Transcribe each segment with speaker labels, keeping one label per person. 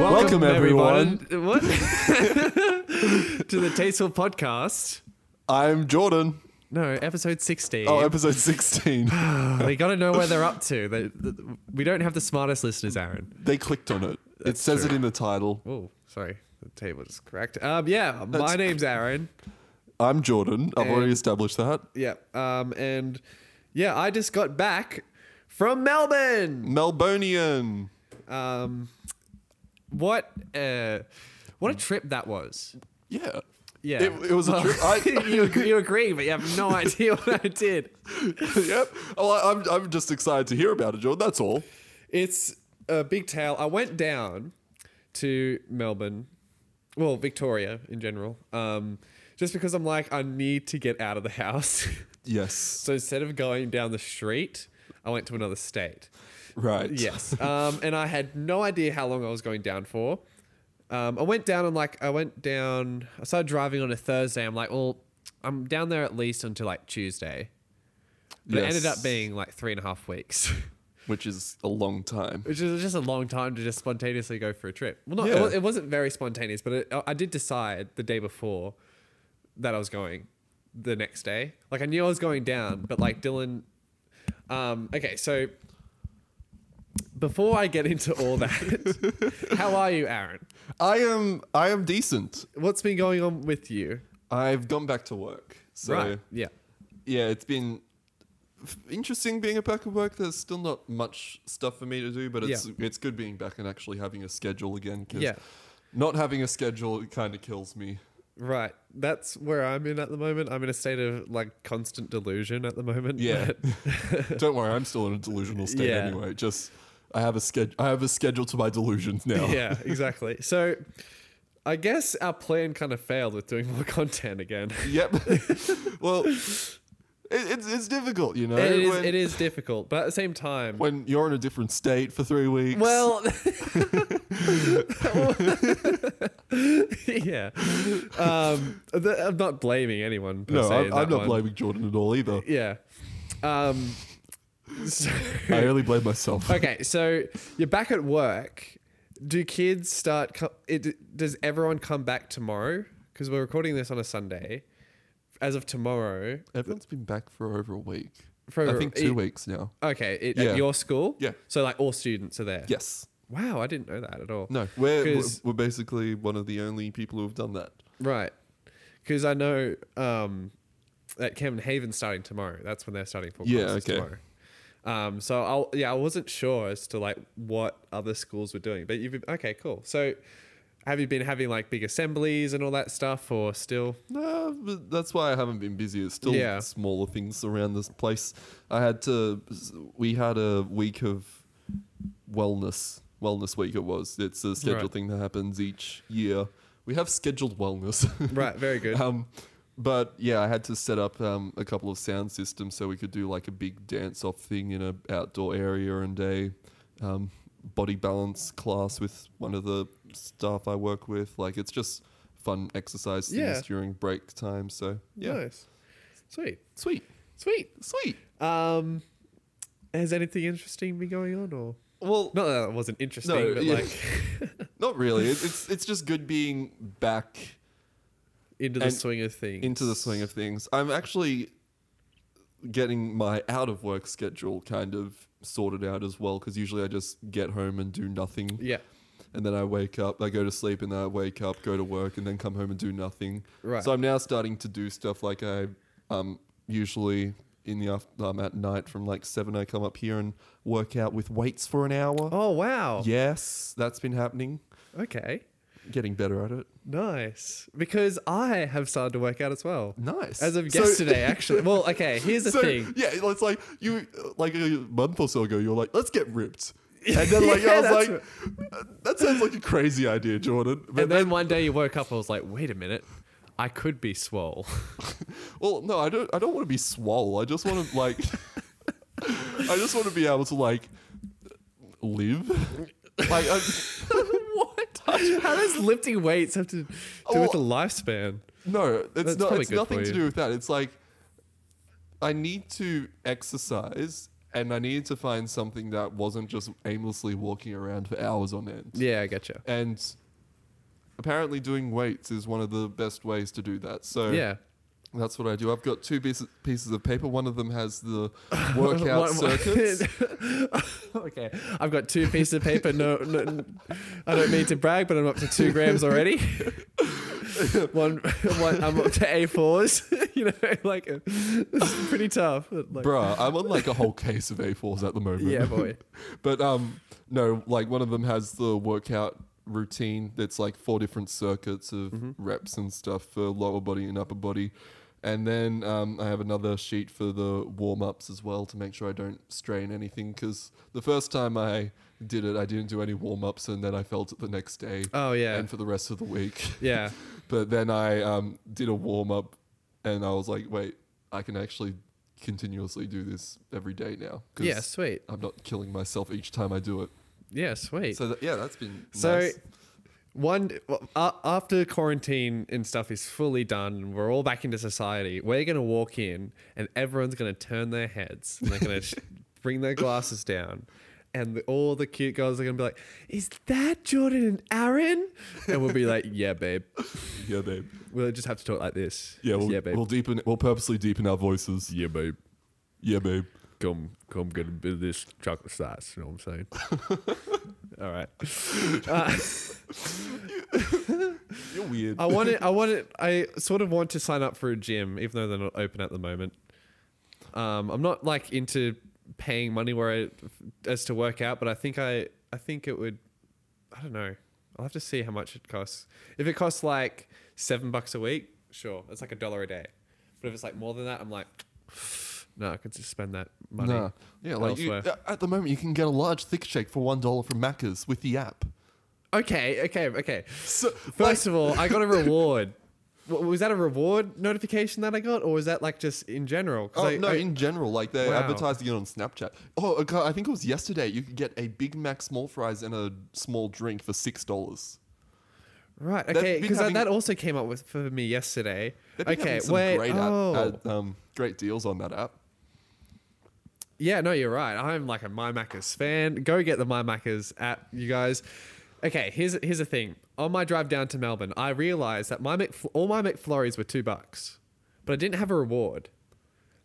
Speaker 1: Welcome, everyone.
Speaker 2: What? to the Tasteful Podcast.
Speaker 1: I'm Jordan.
Speaker 2: No, episode 16.
Speaker 1: Oh, episode 16.
Speaker 2: they got to know where they're up to. They, th we don't have the smartest listeners, Aaron.
Speaker 1: they clicked on it. it says it in the title.
Speaker 2: Oh, sorry. The table is correct. Um, yeah, my name's Aaron.
Speaker 1: I'm Jordan. I've already established that.
Speaker 2: Yeah. Um, and yeah, I just got back from Melbourne.
Speaker 1: Melbonian.
Speaker 2: Um, what? Uh, what a trip that was.
Speaker 1: Yeah.
Speaker 2: Yeah.
Speaker 1: It, it was a trip. I,
Speaker 2: you, agree, you agree, but you have no idea what I did.
Speaker 1: yep. Oh, I, I'm, I'm just excited to hear about it, Jordan. That's all.
Speaker 2: It's a big tale. I went down to Melbourne, well, Victoria in general, um, just because I'm like, I need to get out of the house.
Speaker 1: Yes.
Speaker 2: so instead of going down the street, I went to another state.
Speaker 1: Right.
Speaker 2: Yes. Um, and I had no idea how long I was going down for. Um, I went down and like, I went down, I started driving on a Thursday. I'm like, well, I'm down there at least until like Tuesday. But it ended up being like three and a half weeks.
Speaker 1: Which is a long time.
Speaker 2: which is just a long time to just spontaneously go for a trip. Well, not it
Speaker 1: Yeah.
Speaker 2: it wasn't very spontaneous, but it, I did decide the day before that I was going the next day. Like I knew I was going down, but like Dylan. Um, okay, so before I get into all that, how are you, Aaron?
Speaker 1: I am I am decent.
Speaker 2: What's been going on with you?
Speaker 1: I've gone back to work. So
Speaker 2: Yeah.
Speaker 1: yeah, it's been interesting being back at work. There's still not much stuff for me to do, but it's it's good being back and actually having a schedule again. 'cause
Speaker 2: Yeah.
Speaker 1: not having a schedule kind of kills me.
Speaker 2: Right. That's where I'm in at the moment. I'm in a state of like constant delusion at the moment.
Speaker 1: Yeah. Don't worry, I'm still in a delusional state
Speaker 2: Yeah.
Speaker 1: anyway. Just I have a schedule. I have a schedule to my delusions now.
Speaker 2: yeah, exactly. So I guess our plan kind of failed with doing more content again.
Speaker 1: Yep. well, it, it's it's difficult, you know.
Speaker 2: it, is,
Speaker 1: when,
Speaker 2: it is difficult, but at the same time,
Speaker 1: when you're in a different state for three weeks.
Speaker 2: well, yeah. Um, th- I'm not blaming anyone.
Speaker 1: No,
Speaker 2: se
Speaker 1: I'm, I'm not
Speaker 2: one.
Speaker 1: blaming Jordan at all either.
Speaker 2: Yeah. Um, so,
Speaker 1: I only blame myself.
Speaker 2: okay, so you're back at work. Do kids start? Co- it, does everyone come back tomorrow? Because we're recording this on a Sunday. As of tomorrow,
Speaker 1: Everyone's been back for over a week.
Speaker 2: For
Speaker 1: I think two
Speaker 2: it-
Speaker 1: weeks now.
Speaker 2: Okay, it,
Speaker 1: Yeah.
Speaker 2: at your school?
Speaker 1: Yeah.
Speaker 2: So like all students are there?
Speaker 1: Yes.
Speaker 2: Wow, I didn't know that at all.
Speaker 1: No. We're we're basically one of the only people who have done that.
Speaker 2: Right. Because I know um, that Camden Haven's starting tomorrow. That's when they're starting for
Speaker 1: Yeah, okay.
Speaker 2: tomorrow. Um, so I'll yeah, I wasn't sure as to like what other schools were doing, but you've been, okay, cool. So have you been having like big assemblies and all that stuff, or still?
Speaker 1: No, that's why I haven't been busy. It's still
Speaker 2: Yeah.
Speaker 1: smaller things around this place. I had to. We had a week of wellness. Wellness week it was. It's a scheduled
Speaker 2: Right.
Speaker 1: thing that happens each year. We have scheduled wellness.
Speaker 2: Right, very good.
Speaker 1: um, but yeah, I had to set up um, a couple of sound systems so we could do like a big dance off thing in a outdoor area and a um, body balance class with one of the staff I work with. Like it's just fun exercise things
Speaker 2: Yeah.
Speaker 1: during break time. So yeah,
Speaker 2: Nice. Sweet.
Speaker 1: sweet,
Speaker 2: Sweet.
Speaker 1: sweet.
Speaker 2: Um, has anything interesting been going on, or
Speaker 1: Well,
Speaker 2: not that it wasn't interesting,
Speaker 1: No,
Speaker 2: but
Speaker 1: yeah.
Speaker 2: like
Speaker 1: not really. It, it's it's just good being back
Speaker 2: into the swing of things.
Speaker 1: into the swing of things. I'm actually getting my out of work schedule kind of sorted out as well because usually I just get home and do nothing
Speaker 2: Yeah.
Speaker 1: And then I wake up, I go to sleep and then I wake up, go to work and then come home and do nothing.
Speaker 2: Right.
Speaker 1: So I'm now starting to do stuff like I um usually in the after, um, at night from like 7 I come up here and work out with weights for an hour.
Speaker 2: oh wow.
Speaker 1: Yes, that's been happening.
Speaker 2: Okay.
Speaker 1: Getting better at it.
Speaker 2: Nice. Because I have started to work out as well.
Speaker 1: Nice.
Speaker 2: As of
Speaker 1: So-
Speaker 2: yesterday, actually. Well, okay, here's the
Speaker 1: so,
Speaker 2: thing.
Speaker 1: Yeah, it's like you like a month or so ago. You're like, let's get ripped, and then like
Speaker 2: Yeah,
Speaker 1: I was
Speaker 2: that's
Speaker 1: like, "Uh, that sounds like a crazy idea, Jordan. But
Speaker 2: And then one day you woke up, I was like, wait a minute, I could be swole.
Speaker 1: well, no, I don't. I don't want to be swole. I just want to like, I just want to be able to like live. Like, I,
Speaker 2: what? How does lifting weights have to do with the lifespan?
Speaker 1: no, it's
Speaker 2: That's
Speaker 1: not.
Speaker 2: probably
Speaker 1: It's
Speaker 2: good
Speaker 1: nothing
Speaker 2: for
Speaker 1: to
Speaker 2: you.
Speaker 1: do with that. It's like I need to exercise and I needed to find something that wasn't just aimlessly walking around for hours on end.
Speaker 2: Yeah, I getcha.
Speaker 1: And apparently doing weights is one of the best ways to do that. So
Speaker 2: Yeah.
Speaker 1: that's what I do. I've got two pieces pieces of paper. One of them has the workout circuits.
Speaker 2: okay, I've got two pieces of paper. No, no, I don't mean to brag, but I'm up to two grams already. one, one, I'm up to A4s. you know, like it's pretty tough. Like,
Speaker 1: Bruh, I'm on like a whole case of A4s at the moment.
Speaker 2: yeah, boy.
Speaker 1: But um, no, like one of them has the workout routine that's like four different circuits of
Speaker 2: Mm-hmm.
Speaker 1: reps and stuff for lower body and upper body. And then um, I have another sheet for the warm ups as well to make sure I don't strain anything. Because the first time I did it, I didn't do any warm ups and then I felt it the next day
Speaker 2: Oh yeah,
Speaker 1: and for the rest of the week.
Speaker 2: yeah,
Speaker 1: But then I um, did a warm up and I was like, wait, I can actually continuously do this every day now. 'cause
Speaker 2: yeah. Sweet.
Speaker 1: I'm not killing myself each time I do it.
Speaker 2: Yeah, sweet.
Speaker 1: So that, yeah, that's been
Speaker 2: So,
Speaker 1: nice.
Speaker 2: one uh, after quarantine and stuff is fully done, and we're all back into society. We're gonna walk in, and everyone's gonna turn their heads, and they're gonna sh- bring their glasses down, and the, all the cute girls are gonna be like, "Is that Jordan and Aaron?" And we'll be like, "Yeah, babe."
Speaker 1: Yeah, babe.
Speaker 2: We'll just have to talk like this.
Speaker 1: Yeah, we'll,
Speaker 2: yeah, babe.
Speaker 1: we'll deepen. We'll purposely deepen our voices.
Speaker 2: yeah, babe.
Speaker 1: Yeah, babe.
Speaker 2: Come, come get a bit of this chocolate sauce. You know what I'm saying? all right. Uh,
Speaker 1: You're weird.
Speaker 2: I want it. I want it. I sort of want to sign up for a gym, even though they're not open at the moment. Um, I'm not like into paying money where I, as to work out, but I think I, I think it would. I don't know. I'll have to see how much it costs. If it costs like seven bucks a week, sure, it's like a dollar a day. But if it's like more than that, I'm like, no, I could just spend that money.
Speaker 1: Yeah, like you,
Speaker 2: elsewhere.
Speaker 1: Uh, at the moment, you can get a large thick shake for one dollar from Macca's with the app.
Speaker 2: Okay, okay, okay.
Speaker 1: So,
Speaker 2: First of all, I got a reward. Was that a reward notification that I got, or was that like just in general?
Speaker 1: Oh
Speaker 2: I-
Speaker 1: no!
Speaker 2: I-
Speaker 1: in general, like they're
Speaker 2: Wow.
Speaker 1: advertising it on Snapchat. Oh, I think it was yesterday. You could get a Big Mac small fries and a small drink for six dollars.
Speaker 2: right, okay, because that, that also came up with for me yesterday. Okay, wait.
Speaker 1: great,
Speaker 2: oh.
Speaker 1: app, um, great deals on that app.
Speaker 2: Yeah, no, you're right. I'm like a My Macca's fan. Go get the My Macca's app, you guys. Okay, here's here's the thing. On my drive down to Melbourne, I realized that my Mcfl- all my McFlurries were two bucks, but I didn't have a reward.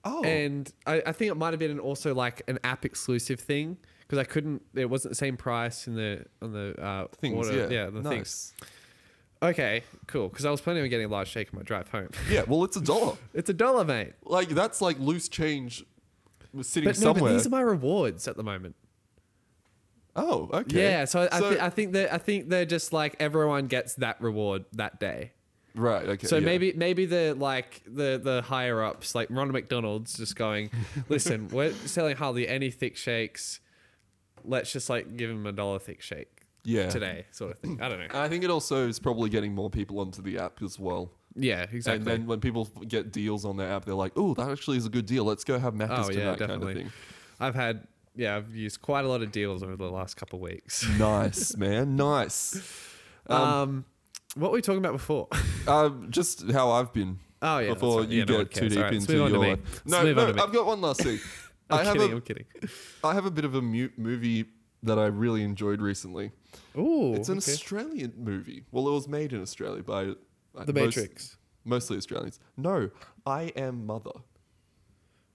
Speaker 1: Oh,
Speaker 2: And I, I think it might have been also like an app exclusive thing because I couldn't. It wasn't the same price in the on the uh,
Speaker 1: things.
Speaker 2: order.
Speaker 1: yeah,
Speaker 2: yeah, the
Speaker 1: nice.
Speaker 2: things. Okay, cool. Because I was planning on getting a large shake on my drive home.
Speaker 1: Yeah, well, it's a dollar.
Speaker 2: it's a dollar, mate.
Speaker 1: Like that's like loose change sitting
Speaker 2: But no,
Speaker 1: somewhere.
Speaker 2: but these are my rewards at the moment.
Speaker 1: Oh, okay.
Speaker 2: Yeah, so, I,
Speaker 1: So-
Speaker 2: thi- I think that I think they're just like everyone gets that reward that day.
Speaker 1: right. Okay.
Speaker 2: So
Speaker 1: yeah.
Speaker 2: maybe maybe the like the the higher ups like Ronald McDonald's just going, listen, we're selling hardly any thick shakes. Let's just like give him a dollar thick shake
Speaker 1: yeah.
Speaker 2: today, sort of thing. I don't know.
Speaker 1: I think it also is probably getting more people onto the app as well.
Speaker 2: Yeah, exactly.
Speaker 1: And then when people get deals on their app, they're like, "Oh, that actually is a good deal. Let's go have Macca's
Speaker 2: Oh, yeah,
Speaker 1: tonight," kind
Speaker 2: definitely.
Speaker 1: of thing.
Speaker 2: I've had yeah, I've used quite a lot of deals over the last couple of weeks.
Speaker 1: Nice, man. Nice.
Speaker 2: Um,
Speaker 1: Um,
Speaker 2: what were we talking about before?
Speaker 1: um, just how I've been.
Speaker 2: Oh yeah,
Speaker 1: before
Speaker 2: right.
Speaker 1: you
Speaker 2: Yeah, no
Speaker 1: too deep
Speaker 2: right,
Speaker 1: into
Speaker 2: move on to
Speaker 1: your life. No, no. I've got one last thing. I
Speaker 2: I'm
Speaker 1: have
Speaker 2: kidding.
Speaker 1: a,
Speaker 2: I'm kidding.
Speaker 1: I have a bit of a mu- movie that I really enjoyed recently.
Speaker 2: Oh,
Speaker 1: It's an
Speaker 2: okay.
Speaker 1: Australian movie. Well, it was made in Australia by uh,
Speaker 2: The
Speaker 1: most-
Speaker 2: Matrix.
Speaker 1: mostly Australians. No, I Am Mother.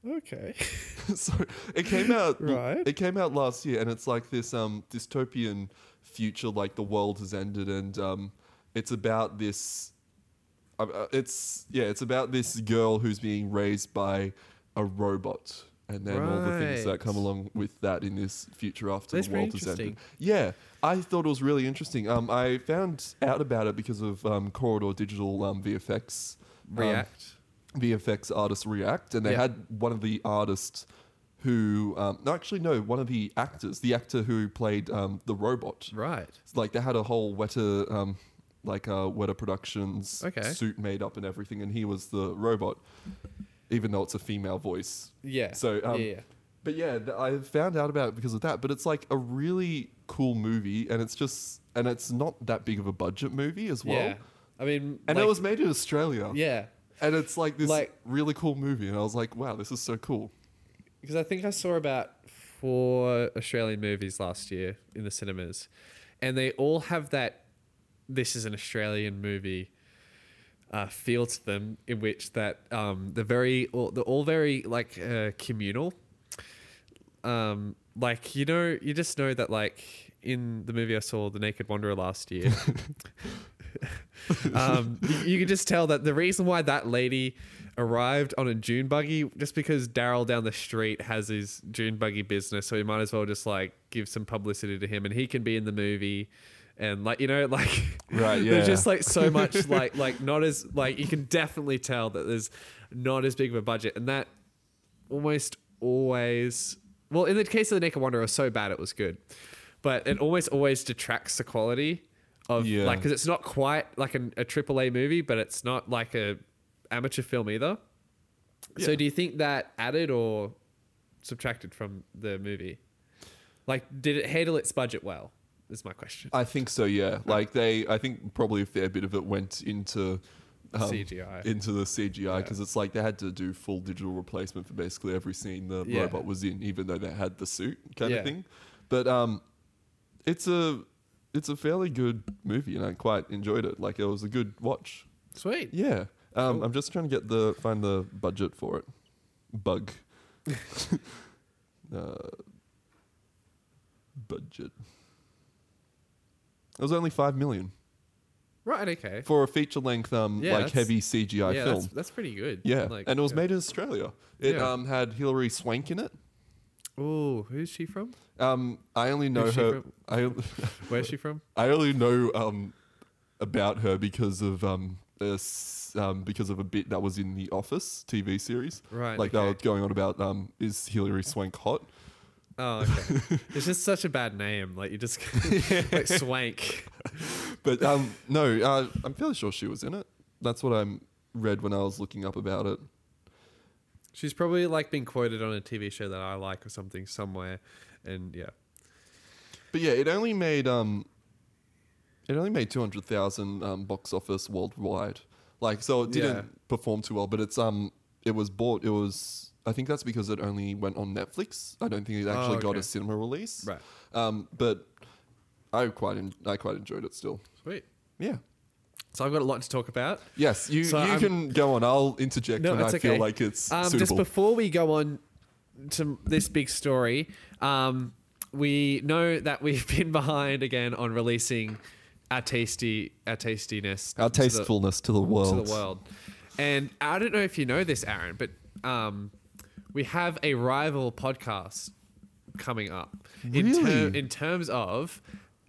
Speaker 2: Okay.
Speaker 1: so it came out
Speaker 2: Right.
Speaker 1: It came out last year, and it's like this um dystopian future, like the world has ended, and um it's about this. Uh, uh, it's yeah, it's about this girl who's being raised by a robot, and then all the things that come along with that in this future after
Speaker 2: That's
Speaker 1: the world has ended. Yeah, I thought it was really interesting. Um, I found out about it because of um, Corridor Digital um, VFX. um,
Speaker 2: React.
Speaker 1: VFX artist React, and they had one of the artists who, um, no, actually, no, one of the actors, the actor who played um, the robot.
Speaker 2: right.
Speaker 1: It's like they had a whole Weta, um, like uh, Weta Productions
Speaker 2: Okay.
Speaker 1: suit made up and everything, and he was the robot, even though it's a female voice.
Speaker 2: Yeah.
Speaker 1: So, um,
Speaker 2: yeah.
Speaker 1: But yeah, th- I found out about it because of that. But it's like a really cool movie, and it's just, and it's not that big of a budget movie as well.
Speaker 2: yeah. I mean,
Speaker 1: And
Speaker 2: like-
Speaker 1: it was made in Australia.
Speaker 2: Yeah.
Speaker 1: And it's like this
Speaker 2: Like-
Speaker 1: really cool movie, and I was like, wow, this is so cool.
Speaker 2: because I think I saw about four Australian movies last year in the cinemas, and they all have that. This is an Australian movie. Uh, feel to them in which that um, the very all, they're all very like uh, communal. Um, like you know, you just know that like in the movie I saw, The Naked Wanderer last year. um, you, you could just tell that the reason why that lady arrived on a dune buggy just because Daryl down the street has his dune buggy business, so he might as well just like give some publicity to him, and he can be in the movie. And like you know, like
Speaker 1: Right,
Speaker 2: there's
Speaker 1: yeah.
Speaker 2: just like so much like like not as like you can definitely tell that there's not as big of a budget, and that almost always well in the case of the Naked Wanderer, it was so bad it was good, but it almost always detracts the quality of
Speaker 1: Yeah.
Speaker 2: like because it's not quite like an, a triple A movie, but it's not like a amateur film either. So do you think that added or subtracted from the movie? Like, did it handle its budget well? Is my question.
Speaker 1: I think so, yeah. Like they, I think probably a fair bit of it went into um,
Speaker 2: CGI.
Speaker 1: into the CGI
Speaker 2: Yeah.
Speaker 1: because it's like they had to do full digital replacement for basically every scene the
Speaker 2: Yeah.
Speaker 1: robot was in, even though they had the suit kind
Speaker 2: Yeah.
Speaker 1: of thing. But um, it's a it's a fairly good movie, and I quite enjoyed it. Like it was a good watch.
Speaker 2: Sweet.
Speaker 1: Yeah. Um,
Speaker 2: Cool.
Speaker 1: I'm just trying to get the find the budget for it. Bug. uh, budget. It was only five million
Speaker 2: Right. Okay.
Speaker 1: for a feature length, um,
Speaker 2: Yeah,
Speaker 1: like heavy CGI
Speaker 2: yeah,
Speaker 1: film.
Speaker 2: that's, that's pretty good.
Speaker 1: Yeah,
Speaker 2: Like,
Speaker 1: and it was
Speaker 2: yeah.
Speaker 1: made in Australia. It um had Hilary Swank in it.
Speaker 2: Oh, who's she from?
Speaker 1: Um, I only know
Speaker 2: Who's she
Speaker 1: her.
Speaker 2: from?
Speaker 1: I
Speaker 2: Where's she from?
Speaker 1: I only know um about her because of um, a s um because of a bit that was in the Office TV series.
Speaker 2: Right.
Speaker 1: Like they were
Speaker 2: okay.
Speaker 1: going on about um is Hilary Swank hot?
Speaker 2: Oh, okay. it's just such a bad name. Like you just like swank.
Speaker 1: But um no, uh, I'm fairly sure she was in it. That's what I read when I was looking up about it.
Speaker 2: She's probably like been quoted on a TV show that I like or something somewhere, and yeah.
Speaker 1: But yeah, it only made um it only made two hundred thousand um, box office worldwide. Like so it didn't
Speaker 2: Yeah.
Speaker 1: perform too well, but it's um it was bought it was I think that's because it only went on Netflix. I don't think it actually got
Speaker 2: Oh, okay.
Speaker 1: a cinema release.
Speaker 2: Right.
Speaker 1: Um but I quite en- I quite enjoyed it still.
Speaker 2: Sweet.
Speaker 1: Yeah.
Speaker 2: So I've got a lot to talk about.
Speaker 1: Yes, you
Speaker 2: So
Speaker 1: you
Speaker 2: I'm-
Speaker 1: can go on. I'll interject
Speaker 2: No,
Speaker 1: when I
Speaker 2: it's
Speaker 1: feel like it's
Speaker 2: Um, just before we go on to this big story, um, we know that we've been behind again on releasing our tasty, our tastiness,
Speaker 1: Our
Speaker 2: to the-
Speaker 1: tastefulness to the world.
Speaker 2: to the world. And I don't know if you know this, Aaron, but um, we have a rival podcast coming up. In, ter-
Speaker 1: Really?
Speaker 2: in terms of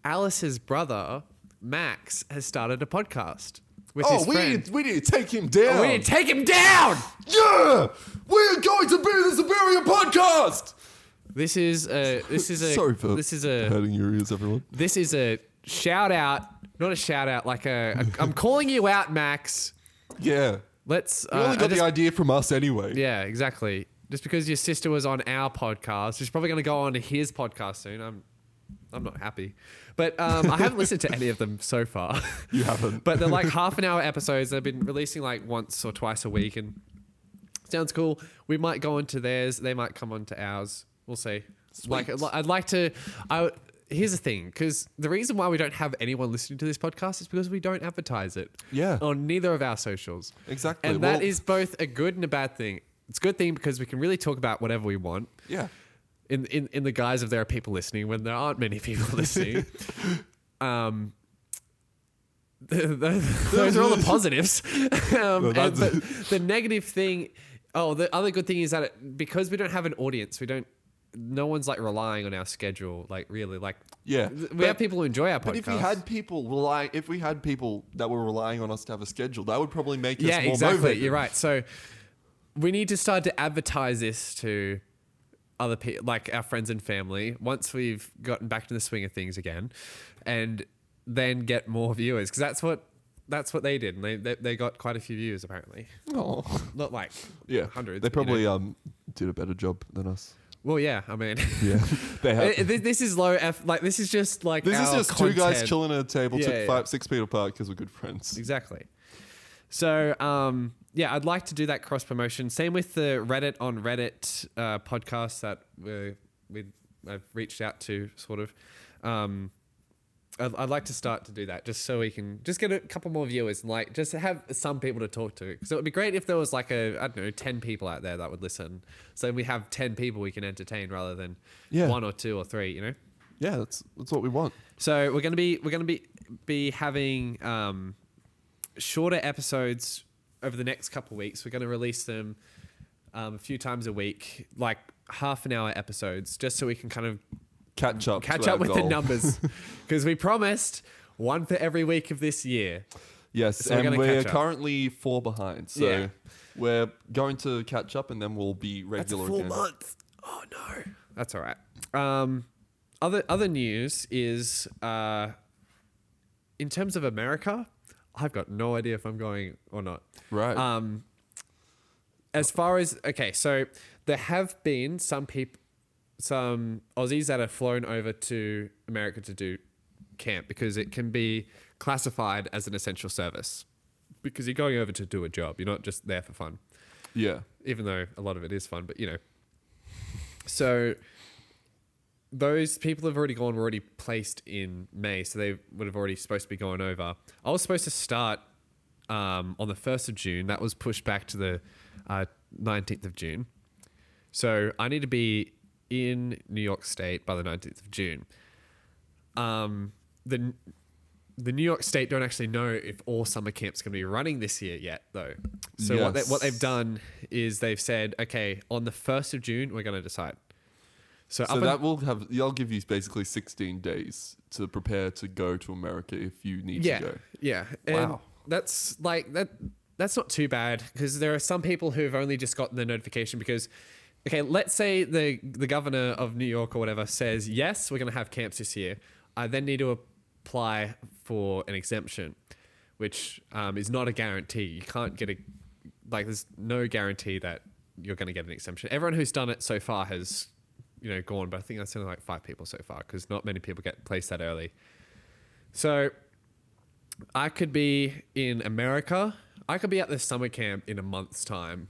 Speaker 2: Alice's brother, Max, has started a podcast with
Speaker 1: Oh,
Speaker 2: his
Speaker 1: we
Speaker 2: friend.
Speaker 1: need, we need to take him down.
Speaker 2: we need to take him down.
Speaker 1: yeah, we're going to be the Superior Podcast.
Speaker 2: This is a this is a
Speaker 1: Sorry for
Speaker 2: this is a
Speaker 1: hurting your ears, everyone.
Speaker 2: this is a shout out, not a shout out, like a, a I'm calling you out, Max.
Speaker 1: Yeah,
Speaker 2: Let's.
Speaker 1: you
Speaker 2: uh,
Speaker 1: only
Speaker 2: I
Speaker 1: got
Speaker 2: just-
Speaker 1: the idea from us anyway.
Speaker 2: Yeah, exactly. Just because your sister was on our podcast, she's probably going to go on to his podcast soon. I'm, I'm not happy, but um, I haven't listened to any of them so far.
Speaker 1: You haven't.
Speaker 2: but they're like half an hour episodes. They've been releasing like once or twice a week, and sounds cool. We might go on to theirs. They might come on to ours. We'll see. Like, I'd like to. I here's the thing, because the reason why we don't have anyone listening to this podcast is because we don't advertise it.
Speaker 1: Yeah.
Speaker 2: On neither of our socials.
Speaker 1: Exactly.
Speaker 2: And that
Speaker 1: Well-
Speaker 2: is both a good and a bad thing. It's a good thing because we can really talk about whatever we want
Speaker 1: yeah,
Speaker 2: in in, in the guise of there are people listening when there aren't many people listening. um, the- the- those are all the positives. um, and,
Speaker 1: that's-
Speaker 2: but the negative thing, oh, the other good thing is that it, because we don't have an audience, we don't. No one's like relying on our schedule. Like really, like
Speaker 1: yeah.
Speaker 2: we
Speaker 1: But-
Speaker 2: have people who enjoy our podcast.
Speaker 1: But if we had people rely, if we had people that were relying on us to have a schedule, that would probably make us
Speaker 2: yeah,
Speaker 1: more
Speaker 2: exactly.
Speaker 1: motivated.
Speaker 2: You're right. So we need to start to advertise this to other people, like our friends and family, once we've gotten back to the swing of things again, and then get more viewers because that's what that's what they did, and they, they they got quite a few views apparently.
Speaker 1: Oh,
Speaker 2: Not like
Speaker 1: yeah.
Speaker 2: hundreds.
Speaker 1: They
Speaker 2: but, you
Speaker 1: probably
Speaker 2: know.
Speaker 1: um did a better job than us.
Speaker 2: well, yeah. I mean,
Speaker 1: Yeah, they have.
Speaker 2: this, this is low F. Like this is just like
Speaker 1: This is
Speaker 2: our
Speaker 1: just two guys chilling at a table,
Speaker 2: Yeah,
Speaker 1: took
Speaker 2: yeah.
Speaker 1: five, six feet apart because we're good friends.
Speaker 2: Exactly. So, um, yeah, I'd like to do that cross promotion. Same with the Reddit on Reddit uh, podcast that we we I've reached out to, sort of. Um, I'd, I'd like to start to do that just so we can just get a couple more viewers and like just have some people to talk to. Because it would be great if there was like a I don't know ten people out there that would listen. So we have ten people we can entertain rather than
Speaker 1: Yeah.
Speaker 2: one or two or three. You know.
Speaker 1: Yeah, that's that's what we want.
Speaker 2: So we're gonna be we're gonna be be having um, shorter episodes over the next couple of weeks. We're gonna release them um, a few times a week, like half an hour episodes, just so we can kind of
Speaker 1: Catch up.
Speaker 2: catch up with the numbers because we promised one for every week of this year.
Speaker 1: Yes,
Speaker 2: So we're
Speaker 1: and we're currently four behind, so
Speaker 2: Yeah.
Speaker 1: we're going to catch up, and then we'll be regular again.
Speaker 2: month. Oh no, that's all right. Um, other other news is uh, in terms of America, I've got no idea if I'm going or not.
Speaker 1: Right.
Speaker 2: Um, as far as okay, so there have been some people, some Aussies that have flown over to America to do camp because it can be classified as an essential service because you're going over to do a job. You're not just there for fun
Speaker 1: yeah.
Speaker 2: even though a lot of it is fun, but you know. So those people have already gone, were already placed in May, so they would have already supposed to be going over. I was supposed to start um, on the 1st of June. That was pushed back to the uh, 19th of June. So I need to be in New York State by the 19th of June. Um, the the New York State don't actually know if all summer camps going to be running this year yet, though. So what they, what they've done is they've said, okay, on the first of June we're going to decide. So,
Speaker 1: So that will have. I'll give you basically 16 days to prepare to go to America if you need
Speaker 2: yeah,
Speaker 1: to go.
Speaker 2: yeah, and
Speaker 1: Wow.
Speaker 2: that's like that. That's not too bad because there are some people who've only just gotten the notification because. Okay, let's say the the governor of New York or whatever says yes, we're going to have camps this year. I then need to apply for an exemption, which um, is not a guarantee. You can't get a like. There's no guarantee that you're going to get an exemption. Everyone who's done it so far has, you know, gone. But I think that's only like five people so far because not many people get placed that early. So I could be in America. I could be at the summer camp in a month's time,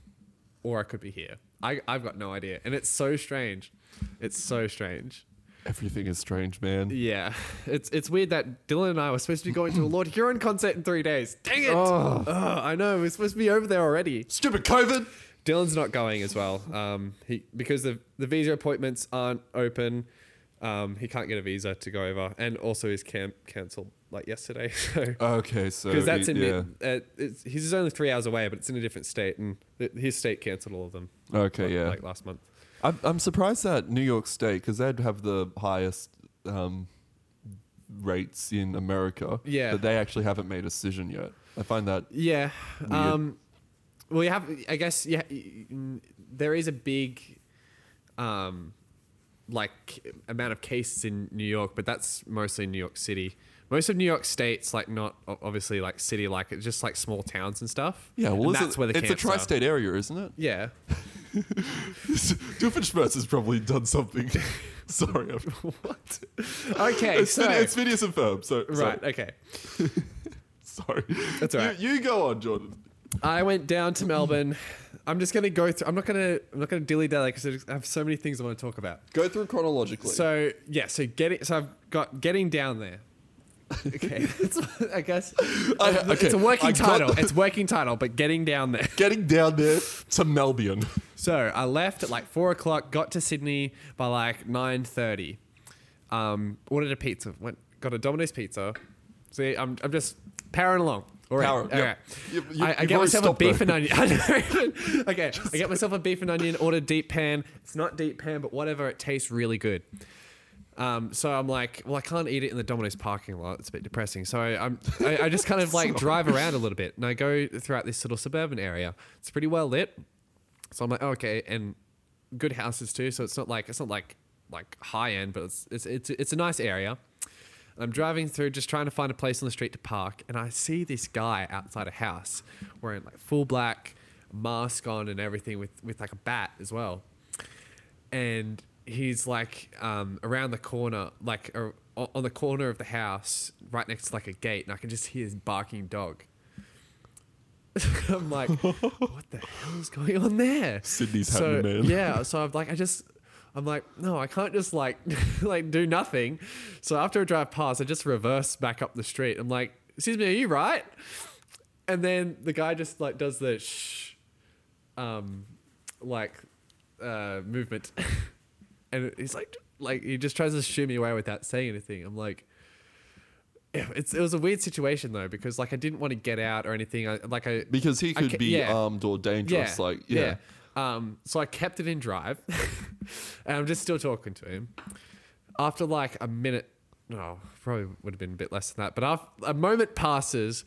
Speaker 2: or I could be here. I, I've got no idea. And it's so strange. It's so strange.
Speaker 1: Everything is strange, man.
Speaker 2: Yeah. It's it's weird that Dylan and I were supposed to be going to a Lord Huron concert in three days. Dang it.
Speaker 1: Oh.
Speaker 2: Ugh, I know. We're supposed to be over there already.
Speaker 1: Stupid COVID.
Speaker 2: Dylan's not going as well. Um, he because the the visa appointments aren't open. Um, he can't get a visa to go over, and also his camp cancelled like yesterday. So
Speaker 1: Okay, so
Speaker 2: because that's
Speaker 1: it-
Speaker 2: in
Speaker 1: yeah.
Speaker 2: the, uh, it's, he's only three hours away, but it's in a different state, and th- his state cancelled all of them.
Speaker 1: Okay,
Speaker 2: like,
Speaker 1: yeah.
Speaker 2: like last month.
Speaker 1: I'm, I'm surprised that New York State, because they'd have the highest um, rates in America,
Speaker 2: Yeah.
Speaker 1: that they actually haven't made a decision yet. I find that
Speaker 2: Yeah.
Speaker 1: Weird.
Speaker 2: Um, well, you have. I guess yeah. There is a big, um, like amount of cases in New York, but that's mostly New York City. Most of New York State's like not obviously like city like it's just like small towns and stuff.
Speaker 1: yeah. Well,
Speaker 2: that's
Speaker 1: it,
Speaker 2: where the
Speaker 1: it's a tri-state area, isn't it?
Speaker 2: Yeah.
Speaker 1: Doofenshmirtz has probably done something. Sorry, I'm,
Speaker 2: what? Okay.
Speaker 1: it's,
Speaker 2: so
Speaker 1: it's Phineas and Ferb. So
Speaker 2: right. Okay.
Speaker 1: Sorry.
Speaker 2: That's all right.
Speaker 1: You, you go on, Jordan.
Speaker 2: I went down to Melbourne. I'm just gonna go through. I'm not gonna. I'm not gonna dilly dally because I have so many things I want to talk about.
Speaker 1: Go through chronologically.
Speaker 2: So yeah, so getting so I've got getting down there. Okay, it's, I guess
Speaker 1: I-
Speaker 2: it's a working
Speaker 1: I got
Speaker 2: title.
Speaker 1: the-
Speaker 2: It's working title, but getting down there.
Speaker 1: Getting down there to Melbourne.
Speaker 2: So I left at like four o'clock. Got to Sydney by like nine thirty. Um, ordered a pizza. Went got a Domino's pizza. See, I'm I'm just powering along. All right.
Speaker 1: Power-
Speaker 2: all
Speaker 1: yeah.
Speaker 2: right.
Speaker 1: You- you-
Speaker 2: I, I get myself a beef
Speaker 1: there.
Speaker 2: and onion. I don't okay, I get myself a beef and onion. Ordered deep pan. It's not deep pan, but whatever. It tastes really good. Um, so I'm like, well, I can't eat it in the Domino's parking lot. It's a bit depressing. So I, I'm, I, I just kind of like drive around a little bit, and I go throughout this little suburban area. It's pretty well lit. So I'm like, okay, and good houses too. So it's not like it's not like like high end, but it's it's it's, it's a nice area. I'm driving through, just trying to find a place on the street to park, and I see this guy outside a house wearing like full black, mask on, and everything with with like a bat as well. And he's like um, around the corner, like uh, on the corner of the house, right next to like a gate, and I can just hear his barking dog. I'm like, what the hell is going on there?
Speaker 1: Sydney's
Speaker 2: so
Speaker 1: man.
Speaker 2: yeah, so I'm like, I just, I'm like, no, I can't just like, like do nothing. So after I drive past, I just reverse back up the street. I'm like, excuse me, are you right? And then the guy just like does the shh, um, like, uh, movement, and he's like, like he just tries to shoo me away without saying anything. I'm like. It's, it was a weird situation though because like I didn't want to get out or anything. I, like I
Speaker 1: Because he could
Speaker 2: ca-
Speaker 1: be
Speaker 2: yeah.
Speaker 1: armed or dangerous. Like, yeah.
Speaker 2: Um, so I kept it in drive, and I'm just still talking to him. After like a minute, no, probably would have been a bit less than that. But after, a moment passes,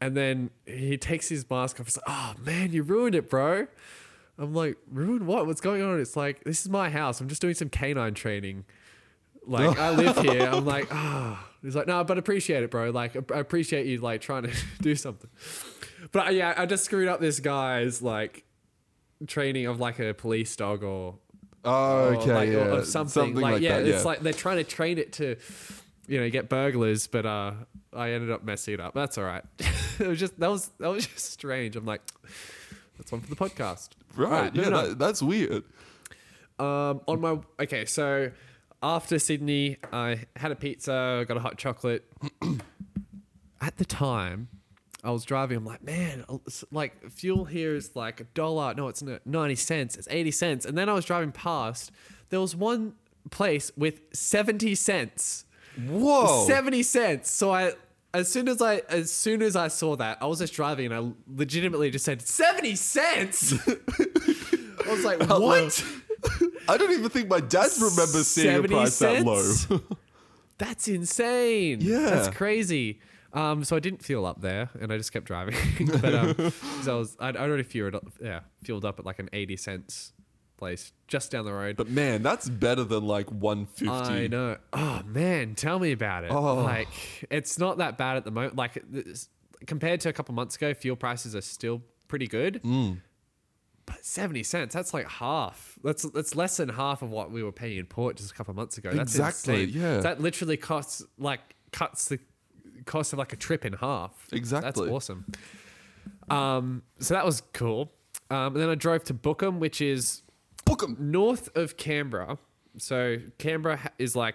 Speaker 2: and then he takes his mask off. He's like, "Oh man, you ruined it, bro." I'm like, "Ruined what? What's going on?" It's like, "This is my house. I'm just doing some canine training." Like I live here. I'm like, ah. He's like, no, but appreciate it, bro. Like, I appreciate you like trying to do something. But uh, yeah, I just screwed up this guy's like training of like a police dog or
Speaker 1: Oh,
Speaker 2: or,
Speaker 1: okay.
Speaker 2: like,
Speaker 1: yeah.
Speaker 2: or something. like, yeah,
Speaker 1: that,
Speaker 2: it's like they're trying to train it to, you know, get burglars. But uh, I ended up messing it up. That's all right. it was just that was that was just strange. I'm like, that's one for the podcast.
Speaker 1: right.
Speaker 2: Alright,
Speaker 1: yeah, that, that's weird.
Speaker 2: Um, on my okay, so after Sydney, I had a pizza, got a hot chocolate. At the time, I was driving. I'm like, man, like fuel here is like a dollar. No, it's ninety cents. It's eighty cents. And then I was driving past. There was one place with seventy cents.
Speaker 1: Whoa.
Speaker 2: 70 cents. So I as soon as I as soon as I saw that, I was just driving and I legitimately just said 70 cents. I was like, "What?"
Speaker 1: I don't even think my dad remembers seeing a
Speaker 2: 70
Speaker 1: price that low.
Speaker 2: That's insane.
Speaker 1: Yeah.
Speaker 2: That's crazy. Um, so I didn't fuel up there, and I just kept driving. but um, 'cause I was, I'd already fueled up, yeah, fueled up at like an eighty cents place just down the road.
Speaker 1: but man, that's better than like 150.
Speaker 2: I know. Oh man, tell me about it.
Speaker 1: Oh.
Speaker 2: Like, it's not that bad at the moment. Like, compared to a couple months ago, fuel prices are still pretty good.
Speaker 1: Mm.
Speaker 2: But seventy cents—that's like half. That's that's less than half of what we were paying in port just a couple months ago. That's
Speaker 1: Exactly,
Speaker 2: insane.
Speaker 1: yeah.
Speaker 2: That literally costs like cuts the cost of like a trip in half.
Speaker 1: Exactly.
Speaker 2: That's awesome. Um, so that was cool. Um, and then I drove to Bookham, which is
Speaker 1: Bookham
Speaker 2: north of Canberra. So Canberra ha- is like,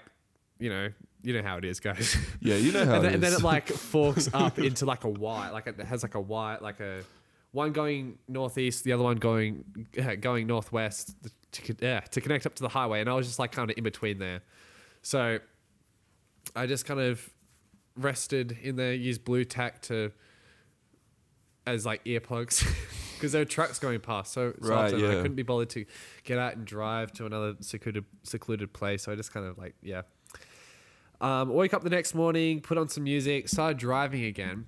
Speaker 2: you know, you know how it is, guys.
Speaker 1: Yeah, you know how
Speaker 2: and,
Speaker 1: it
Speaker 2: then, and then it like forks up into like a Y, like it has like a Y, like a one going northeast, the other one going uh, going northwest to yeah to connect up to the highway. And I was just like kind of in between there, so I just kind of rested in there, used blue tack to as like earplugs because there were trucks going past. So, so
Speaker 1: Right,
Speaker 2: often I couldn't be bothered to get out and drive to another secluded secluded place. So I just kind of like yeah. Um, wake up the next morning, put on some music, started driving again.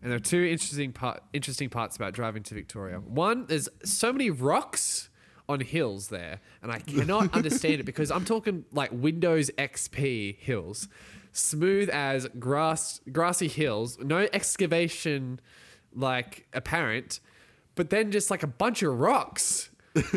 Speaker 2: And there are two interesting part, interesting parts about driving to Victoria. One, there's so many rocks on hills there, and I cannot understand it because I'm talking like Windows XP hills, smooth as grass, grassy hills, no excavation like apparent, but then just like a bunch of rocks,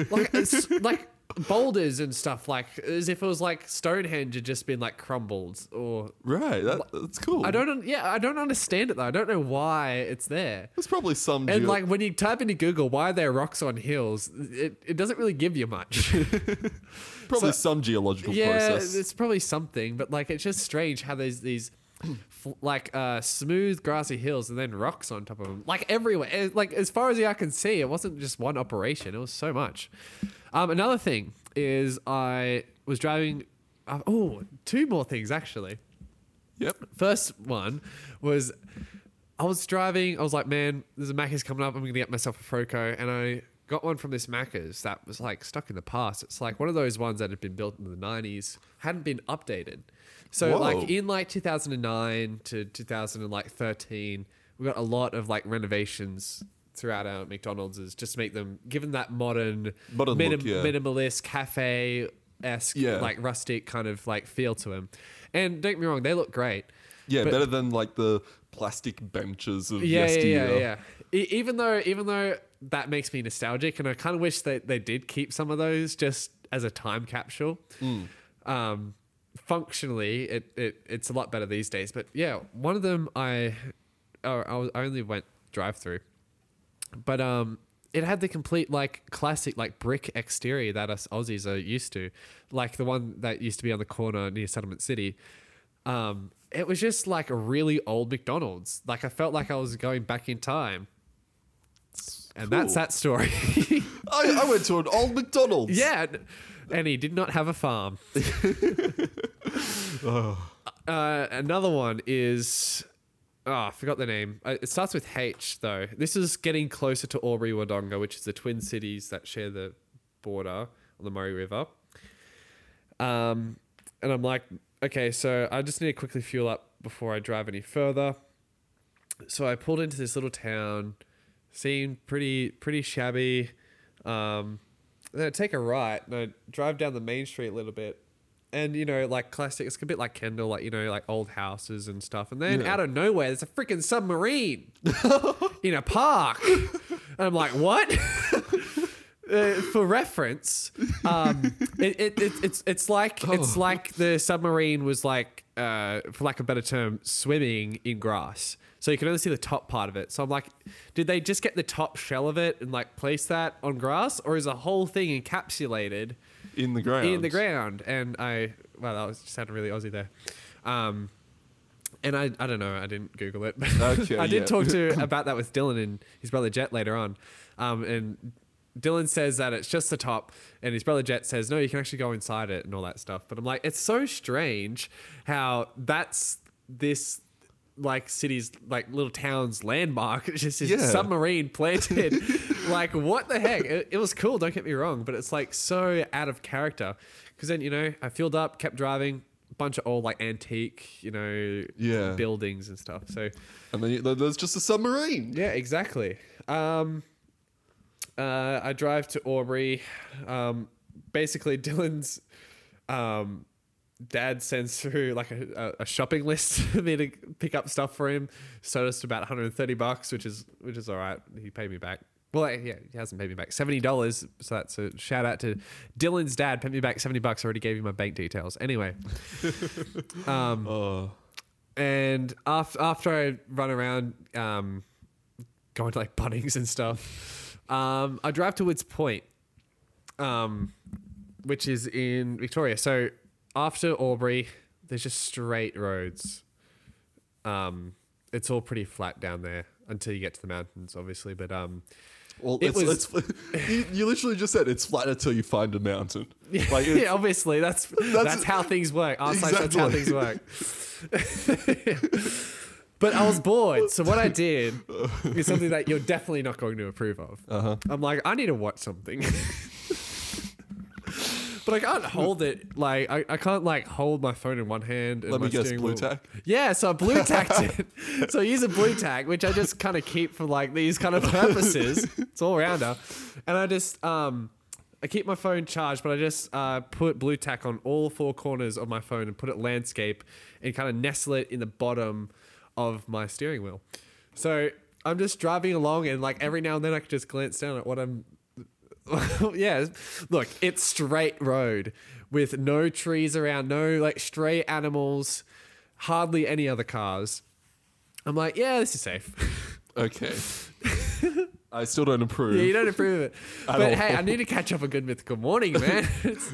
Speaker 2: like it's, like boulders and stuff, like as if it was like Stonehenge had just been like crumbled or
Speaker 1: Right, that, that's cool.
Speaker 2: I don't. un- Yeah, I don't understand it though. I don't know why it's there.
Speaker 1: There's probably some.
Speaker 2: And
Speaker 1: geo-
Speaker 2: like when you type into Google, why are there rocks on hills? It, it doesn't really give you much.
Speaker 1: probably
Speaker 2: so-
Speaker 1: some geological
Speaker 2: yeah,
Speaker 1: process.
Speaker 2: it's probably something, but like it's just strange how there's these f- like uh, smooth grassy hills and then rocks on top of them, like everywhere. Like as far as the eye can see, it wasn't just one operation; it was so much. Um, another thing is I was driving. Uh, oh, two more things actually.
Speaker 1: Yep.
Speaker 2: First one was I was driving. I was like, man, there's a Macca's coming up. I'm gonna get myself a Froco, and I got one from this Macca's that was like stuck in the past. It's like one of those ones that had been built in the 90s, hadn't been updated. So
Speaker 1: Whoa.
Speaker 2: like in like 2009 to 2013, we got a lot of like renovations throughout our McDonald's is just to make them given that modern,
Speaker 1: Modern look, yeah.
Speaker 2: minimalist cafe esque
Speaker 1: Yeah.
Speaker 2: like rustic kind of like feel to them. And don't get me wrong, they look great.
Speaker 1: Yeah,
Speaker 2: But-
Speaker 1: better than like the plastic benches of
Speaker 2: yeah, yeah, yeah, yeah. E- even though, even though that makes me nostalgic, and I kind of wish that they did keep some of those just as a time capsule.
Speaker 1: Mm.
Speaker 2: Um, functionally, it, it it's a lot better these days. But yeah, one of them I, oh, I, was, I only went drive through, but um, it had the complete like classic like brick exterior that us Aussies are used to, like the one that used to be on the corner near Settlement City. Um, it was just like a really old McDonald's. Like I felt like I was going back in time. And that's that story.
Speaker 1: I, I went to an old McDonald's.
Speaker 2: yeah. And he did not have a farm.
Speaker 1: Oh.
Speaker 2: Uh, another one is oh, I forgot the name. Uh, It starts with H though. This is getting closer to Albury Wodonga, which is the twin cities that share the border on the Murray River. Um, and I'm like, okay, so I just need to quickly fuel up before I drive any further. So I pulled into this little town, seemed pretty pretty shabby. Um, then I take a right and I drive down the main street a little bit. And you know, like classic, it's a bit like Kendall, like you know, like old houses and stuff. And then
Speaker 1: Yeah.
Speaker 2: out of nowhere, there's a freaking submarine in a park. and I'm like, what? uh, for reference, um, it, it, it, it's it's like it's
Speaker 1: Oh.
Speaker 2: like the submarine was like, uh, for lack of a better term, swimming in grass. So you can only see the top part of it. So I'm like, did they just get the top shell of it and like place that on grass, or is the whole thing encapsulated
Speaker 1: In the ground.
Speaker 2: in the ground? And I, well, that was just sounded really Aussie there. Um, and I, I don't know. I didn't Google it. But
Speaker 1: Okay,
Speaker 2: I did
Speaker 1: yeah.
Speaker 2: talk to about that with Dylan and his brother Jet later on. Um, and Dylan says that it's just the top, and his brother Jet says no, you can actually go inside it and all that stuff. But I'm like, it's so strange how that's this like city's like little town's landmark. It's just this
Speaker 1: Yeah.
Speaker 2: submarine planted. like what the heck? It, it was cool. Don't get me wrong, but it's like so out of character. Because then you know I filled up, kept driving. Bunch of old like antique, you know,
Speaker 1: Yeah.
Speaker 2: buildings and stuff. So
Speaker 1: And then there's just a submarine.
Speaker 2: yeah, exactly. Um, uh, I drive to Albury. Um, basically, Dylan's um, dad sends through like a, a, shopping list for me to pick up stuff for him. So it's about 130 bucks, which is which is all right. He paid me back. Well, yeah, he hasn't paid me back seventy dollars. So that's a shout out to Dylan's dad. Paid me back seventy bucks. Already gave you my bank details. Anyway, um,
Speaker 1: Oh.
Speaker 2: and after after I run around, um, going to like Bunnings and stuff, um, I drive to Woods Point, um, which is in Victoria. So after Albury, there's just straight roads. Um, it's all pretty flat down there until you get to the mountains, obviously. But um,
Speaker 1: Well,
Speaker 2: It
Speaker 1: it's,
Speaker 2: was-
Speaker 1: it's, you, you literally just said it's flat until you find a mountain. Like,
Speaker 2: yeah, obviously that's that's, how things work. Our side, that's how things work. but I was bored, so what I did is something that you're definitely not going to approve of.
Speaker 1: Uh-huh.
Speaker 2: I'm like, I need to watch something. But I can't hold it like I, I can't like hold my phone in one hand. And
Speaker 1: Let me guess, blue tack?
Speaker 2: Yeah, so I blue tacked it. So I use a blue tack, which I just kind of keep for like these kind of purposes. It's all rounder, and I just um I keep my phone charged, but I just uh, put blue tack on all four corners of my phone and put it landscape and kind of nestle it in the bottom of my steering wheel. So I'm just driving along, and like every now and then I can just glance down at what I'm yeah, look, it's straight road with no trees around, no like stray animals, hardly any other cars. I'm like, yeah, this is safe.
Speaker 1: Okay. I still don't approve.
Speaker 2: yeah, you don't approve of it. But
Speaker 1: all.
Speaker 2: hey, I need to catch up on good mythical morning, man.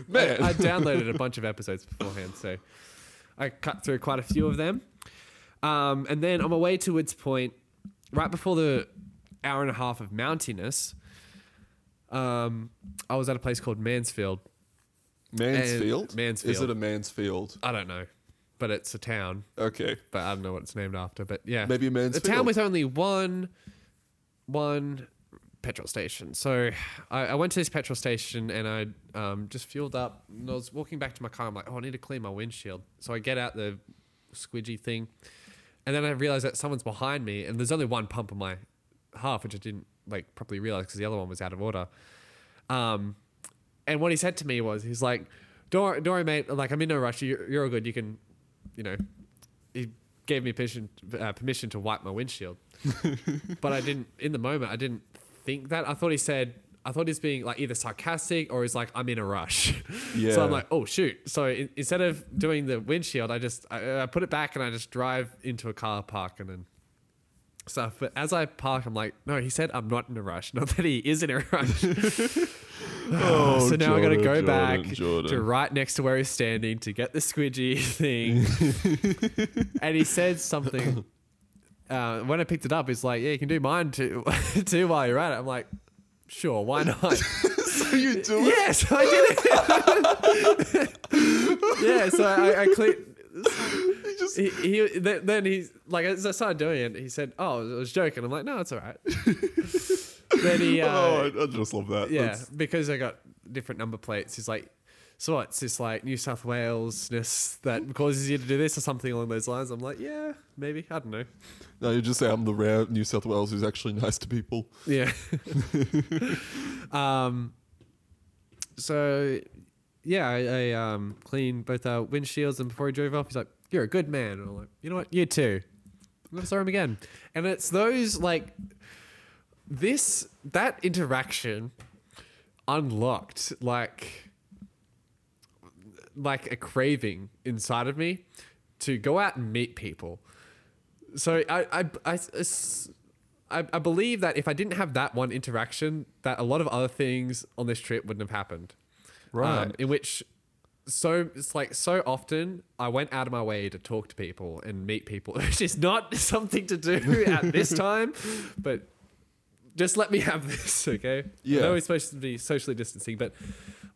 Speaker 1: Man.
Speaker 2: I, I downloaded a bunch of episodes beforehand, so I cut through quite a few of them. Um, and then on my way to Woods Point, right before the hour and a half of mountiness, um, I was at a place called Mansfield.
Speaker 1: Mansfield?
Speaker 2: Mansfield.
Speaker 1: Is it a Mansfield?
Speaker 2: I don't know, but it's a town.
Speaker 1: Okay.
Speaker 2: But I don't know what it's named after. But yeah,
Speaker 1: Maybe a
Speaker 2: a
Speaker 1: Mansfield.
Speaker 2: town with only one, one petrol station. So I, I went to this petrol station and I um, just fueled up. And I was walking back to my car. I'm like, oh, I need to clean my windshield. So I get out the squidgy thing, and then I realize that someone's behind me, and there's only one pump on my half, which I didn't like properly realized because the other one was out of order. Um, and what he said to me was, he's like, "Don't, worry- don't worry, mate. Like, I'm in no rush. You're, you're all good. You can, you know." He gave me permission, uh, permission to wipe my windshield, but I didn't. In the moment, I didn't think that. I thought he said. I thought he's being like either sarcastic or he's like, I'm in a rush.
Speaker 1: Yeah.
Speaker 2: so I'm like, oh shoot. So in, instead of doing the windshield, I just I, I put it back and I just drive into a car park and then stuff. But as I park, I'm like, no, he said I'm not in a rush. Not that he is in a rush.
Speaker 1: Oh,
Speaker 2: so now I got to go
Speaker 1: Jordan,
Speaker 2: back to right next to where he's standing to get the squidgy thing. and he said something. Uh, when I picked it up, he's like, "Yeah, you can do mine too, too while you're at it." I'm like, "Sure, why not?"
Speaker 1: so you do it?
Speaker 2: yes, I did it. yeah, so I, I cleaned.
Speaker 1: Just
Speaker 2: He, he then, then he's like, as I started doing it, he said, "Oh, I was joking." I'm like, "No, it's all right." then he, uh,
Speaker 1: oh, I, I just love that.
Speaker 2: yeah,
Speaker 1: That's-
Speaker 2: because I got different number plates. He's like, so what's this like New South Walesness that causes you to do this or something along those lines? I'm like, yeah, maybe. I don't know.
Speaker 1: no, you just say I'm the rare New South Wales who's actually nice to people.
Speaker 2: Yeah. um. So, yeah, I, I um cleaned both our windshields, and before he drove off, he's like, "You're a good man." And I'm like, "You know what? You too." I'm gonna saw him again, and it's those like this that interaction unlocked like like a craving inside of me to go out and meet people. So I I I, I, I believe that if I didn't have that one interaction, that a lot of other things on this trip wouldn't have happened.
Speaker 1: Right.
Speaker 2: Um, in which so it's like so often I went out of my way to talk to people and meet people, which is not something to do at this time, but just let me have this, okay?
Speaker 1: Yeah.
Speaker 2: I know we're supposed to be socially distancing, but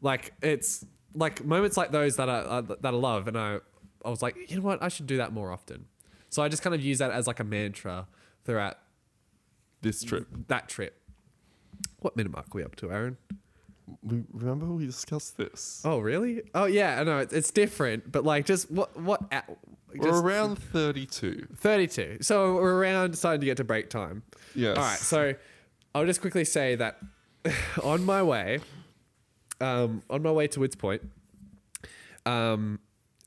Speaker 2: like it's like moments like those that I, I that I love, and I I was like, you know what, I should do that more often. So I just kind of use that as like a mantra throughout
Speaker 1: this trip.
Speaker 2: that trip. What minute mark are we up to, Aaron?
Speaker 1: We, remember we discussed this.
Speaker 2: Oh, really? Oh, yeah. I know it's, it's different, but like, just what what? At,
Speaker 1: We're around 32.
Speaker 2: thirty-two. So we're around starting to get to break time.
Speaker 1: Yes.
Speaker 2: All right. So I'll just quickly say that on my way, um, on my way to Woods Point, um,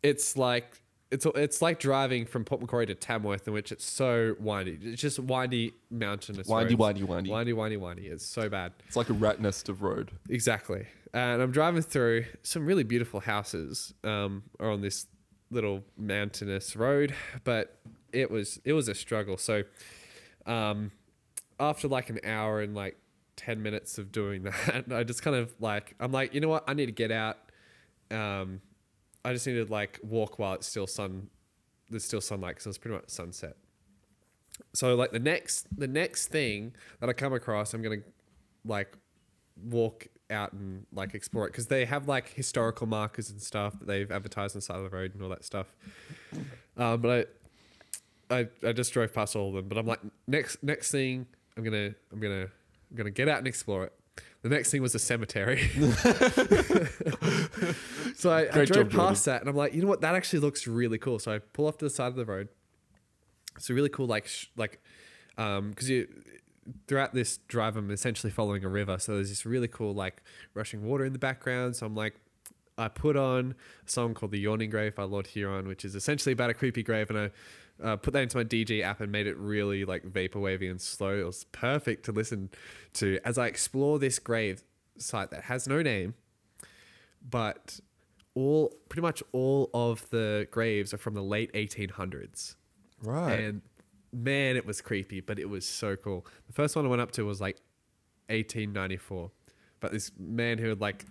Speaker 2: it's like it's it's like driving from Port Macquarie to Tamworth, in which it's so windy. It's just windy mountainous.
Speaker 1: Windy,
Speaker 2: roads.
Speaker 1: windy, windy.
Speaker 2: windy, windy, windy. It's so bad.
Speaker 1: It's like a rat nest of road.
Speaker 2: Exactly. And I'm driving through some really beautiful houses um, are on this little mountainous road, but it was it was a struggle. So um, after like an hour and like 10 minutes of doing that, I just kind of like I'm like, you know what? I need to get out. Um, I just need to like walk while it's still sun there's still sunlight because it was pretty much sunset. So like the next the next thing that I come across, I'm gonna like walk out and like explore it because they have like historical markers and stuff that they've advertised on the side of the road and all that stuff. Um, but I, I, I just drove past all of them. But I'm like, next next thing, I'm gonna I'm gonna I'm gonna get out and explore it. The next thing was a cemetery. so I, I drove
Speaker 1: job,
Speaker 2: past that and I'm like, you know what? That actually looks really cool. So I pull off to the side of the road. It's a really cool, like, sh- like, um, because you throughout this drive, I'm essentially following a river. So there's this really cool, like, rushing water in the background. So I'm like, I put on a song called "The Yawning Grave" by Lord Huron, which is essentially about a creepy grave, and I uh, put that into my DJ app and made it really like vaporwavy and slow. It was perfect to listen to as I explore this grave site that has no name, but all pretty much all of the graves are from the late 1800s.
Speaker 1: Right.
Speaker 2: And man, it was creepy, but it was so cool. The first one I went up to was like 1894. But this man who had like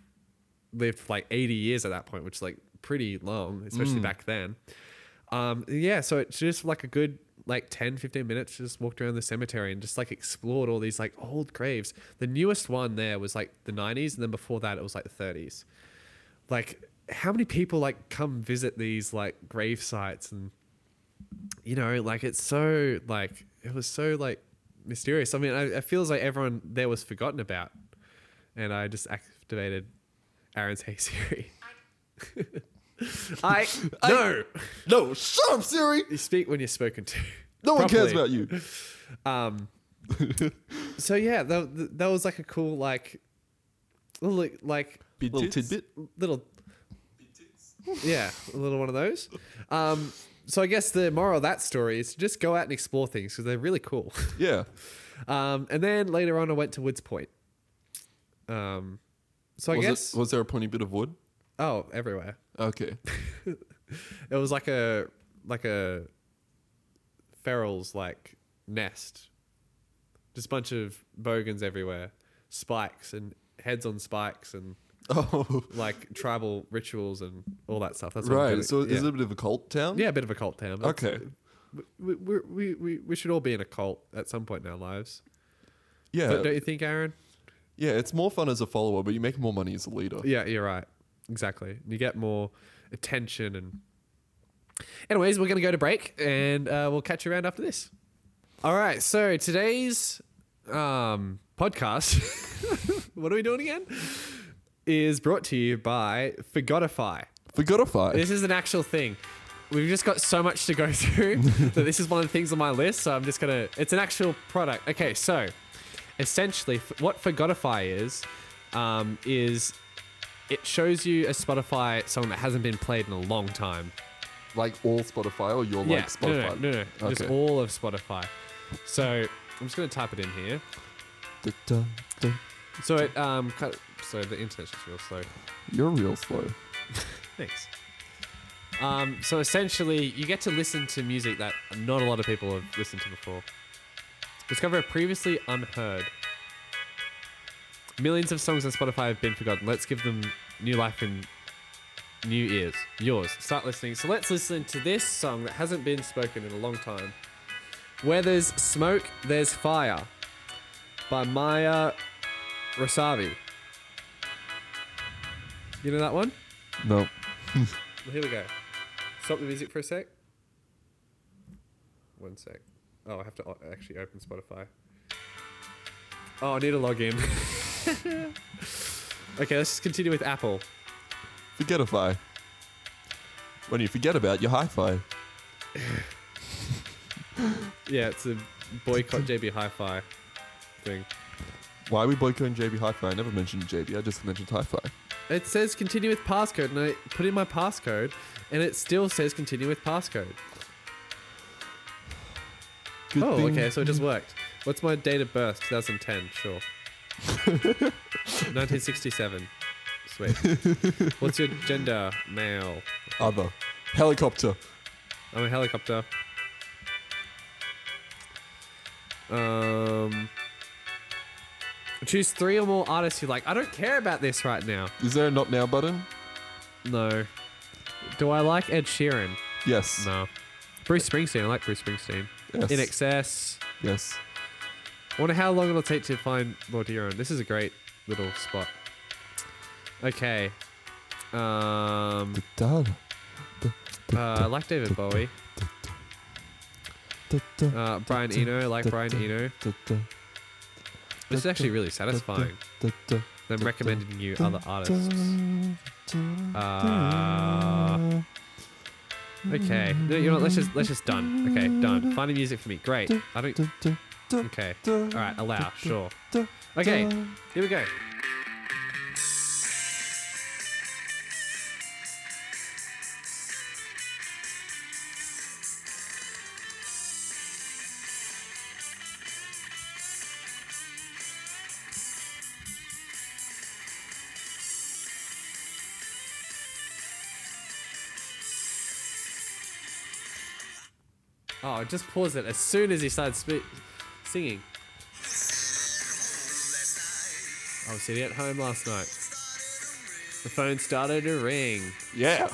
Speaker 2: lived for like 80 years at that point, which is like pretty long, especially back then. Um, yeah, so it's just like a good like 10, 15 minutes, just walked around the cemetery and just like explored all these like old graves. The newest one there was like the 90s, and then before that, it was like the 30s. Like, how many people like come visit these like grave sites and you know, like it's so like it was so like mysterious. I mean, I, it feels like everyone there was forgotten about, and I just activated Aaron's Hey Siri. I no,
Speaker 1: no, shut up, Siri.
Speaker 2: you speak when you're spoken to.
Speaker 1: No one cares about you.
Speaker 2: Um, so yeah, that, that was like a cool like, little like
Speaker 1: Little tidbit.
Speaker 2: little yeah a little one of those um so i guess the moral of that story is to just go out and explore things because they're really cool
Speaker 1: Yeah.
Speaker 2: um and then later on i went to woods point um so i
Speaker 1: was,
Speaker 2: guess
Speaker 1: it, was there a pointy bit of wood?
Speaker 2: oh everywhere
Speaker 1: Okay.
Speaker 2: it was like a like a feral's like nest. Just a bunch of bogans everywhere, spikes and heads on spikes and
Speaker 1: Oh,
Speaker 2: like tribal rituals and all that stuff. That's
Speaker 1: right. So
Speaker 2: yeah.
Speaker 1: is it a bit of a cult town?
Speaker 2: yeah, a bit of a cult town. That's-
Speaker 1: Okay.
Speaker 2: we, we, we, we, we should all be in a cult at some point in our lives.
Speaker 1: Yeah.
Speaker 2: Don't, don't you think, Aaron?
Speaker 1: Yeah. It's more fun as a follower, but you make more money as a leader.
Speaker 2: Yeah, you're right. Exactly. You get more attention and. Anyways, we're gonna go to break and uh, we'll catch you around after this. All right. So today's um, podcast, what are we doing again? Is brought to you by Forgotify.
Speaker 1: Forgotify.
Speaker 2: This is an actual thing. We've just got so much to go through that this is one of the things on my list. So I'm just gonna. It's an actual product. Okay, so essentially, what Forgotify is, um, is it shows you a Spotify song that hasn't been played in a long time.
Speaker 1: like all Spotify, or you're
Speaker 2: yeah,
Speaker 1: like Spotify.
Speaker 2: no, no, no, no, just
Speaker 1: Okay.
Speaker 2: all of Spotify. So I'm just gonna type it in here.
Speaker 1: Da, da, da.
Speaker 2: So it um, kind of, so the internet's just real slow.
Speaker 1: You're real slow.
Speaker 2: Thanks. Um, so essentially, you get to listen to music that not a lot of people have listened to before. Discover a previously unheard. Millions of songs on Spotify have been forgotten. Let's give them new life and new ears. Yours. Start listening. So let's listen to this song that hasn't been spoken in a long time. Where there's smoke, there's fire. By Maya Rasavi. You know that one?
Speaker 1: No.
Speaker 2: Well, here we go. Stop the music for a sec. One sec. Oh, I have to actually open Spotify. Oh, I need to log in. okay, let's continue with Apple.
Speaker 1: Forgetify. When you forget about your hi-fi.
Speaker 2: Yeah, it's a boycott JB Hi-Fi thing.
Speaker 1: Why are we boycotting JB Hi-Fi? I never mentioned JB. I just mentioned Hi-Fi.
Speaker 2: It says continue with passcode, and I put in my passcode, and it still says continue with passcode.
Speaker 1: Good
Speaker 2: oh,
Speaker 1: thing-
Speaker 2: okay, so it just worked. What's my date of birth? 2010, sure. 1967. Sweet. What's your gender? Male.
Speaker 1: Other. Helicopter.
Speaker 2: I'm a helicopter. Um, choose three or more artists you like. I don't care about this right now.
Speaker 1: Is there a not now button?
Speaker 2: No. Do I like Ed Sheeran?
Speaker 1: Yes.
Speaker 2: No. Bruce Springsteen. I like Bruce Springsteen.
Speaker 1: Yes.
Speaker 2: INXS.
Speaker 1: yes.
Speaker 2: I wonder how long it'll take to find Lord Huron. This is a great little spot. Okay. Um, uh, I like David Bowie. Uh, Brian Eno, I like Brian Eno. This is actually really satisfying. Them recommending you other artists. Uh, okay. No, you know what? Let's just let's just done. Okay, done. Find the music for me. Great. I don't. Okay. All right. Allow. Sure. Okay. Here we go. Oh, just pause it as soon as he started singing. I was sitting at home last night. The phone started to ring.
Speaker 1: Yeah.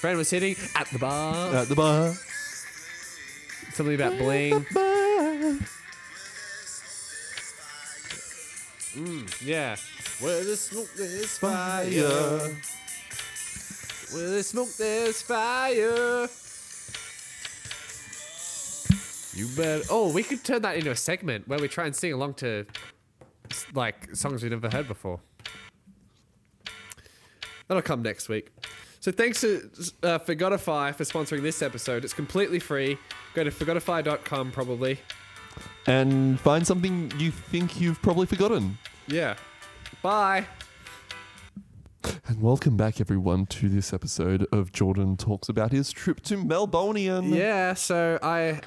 Speaker 2: Friend was sitting at the bar.
Speaker 1: At the bar.
Speaker 2: Something about bling. Mm, yeah. Where the smoke, there's fire.
Speaker 1: Fire.
Speaker 2: Where the smoke, there's fire. You better. Oh, we could turn that into a segment where we try and sing along to like songs we've never heard before. That'll come next week. So thanks to uh, Forgotify for sponsoring this episode. It's completely free. Go to forgotify.com probably.
Speaker 1: And find something you think you've probably forgotten.
Speaker 2: Yeah. Bye.
Speaker 1: And welcome back, everyone, to this episode of Jordan Talks About His Trip to Melbourne.
Speaker 2: Yeah, so I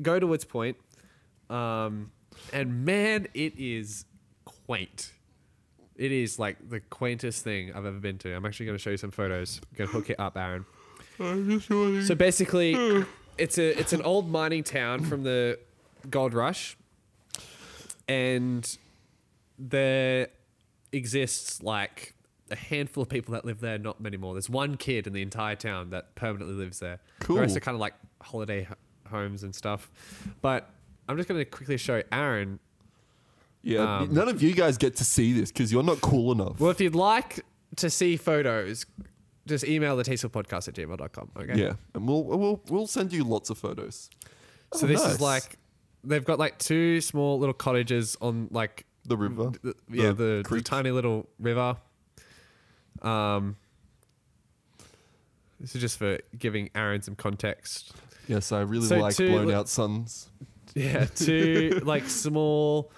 Speaker 2: go to Woods Point, um, and man, it is quaint. It is like the quaintest thing I've ever been to. I'm actually going to show you some photos. I'm going to hook it up, Aaron. So basically, it's a it's an old mining town from the gold rush, and there exists like a handful of people that live there. Not many more. There's one kid in the entire town that permanently lives there.
Speaker 1: Cool.
Speaker 2: The rest are kind of like holiday homes and stuff. But I'm just going to quickly show Aaron.
Speaker 1: Yeah,
Speaker 2: Um,
Speaker 1: none of you guys get to see this because you're not cool enough.
Speaker 2: Well, if you'd like to see photos, just email the tastefulpodcast at gmail.com. Okay.
Speaker 1: Yeah, and we'll we'll we'll send you lots of photos.
Speaker 2: So
Speaker 1: Oh,
Speaker 2: this
Speaker 1: nice.
Speaker 2: is like they've got like two small little cottages on like
Speaker 1: the river.
Speaker 2: the, yeah the, the
Speaker 1: creek.
Speaker 2: tiny little river. Um, this is just for giving Aaron some context.
Speaker 1: Yes, I really
Speaker 2: So
Speaker 1: like blown out suns.
Speaker 2: Yeah, two like small,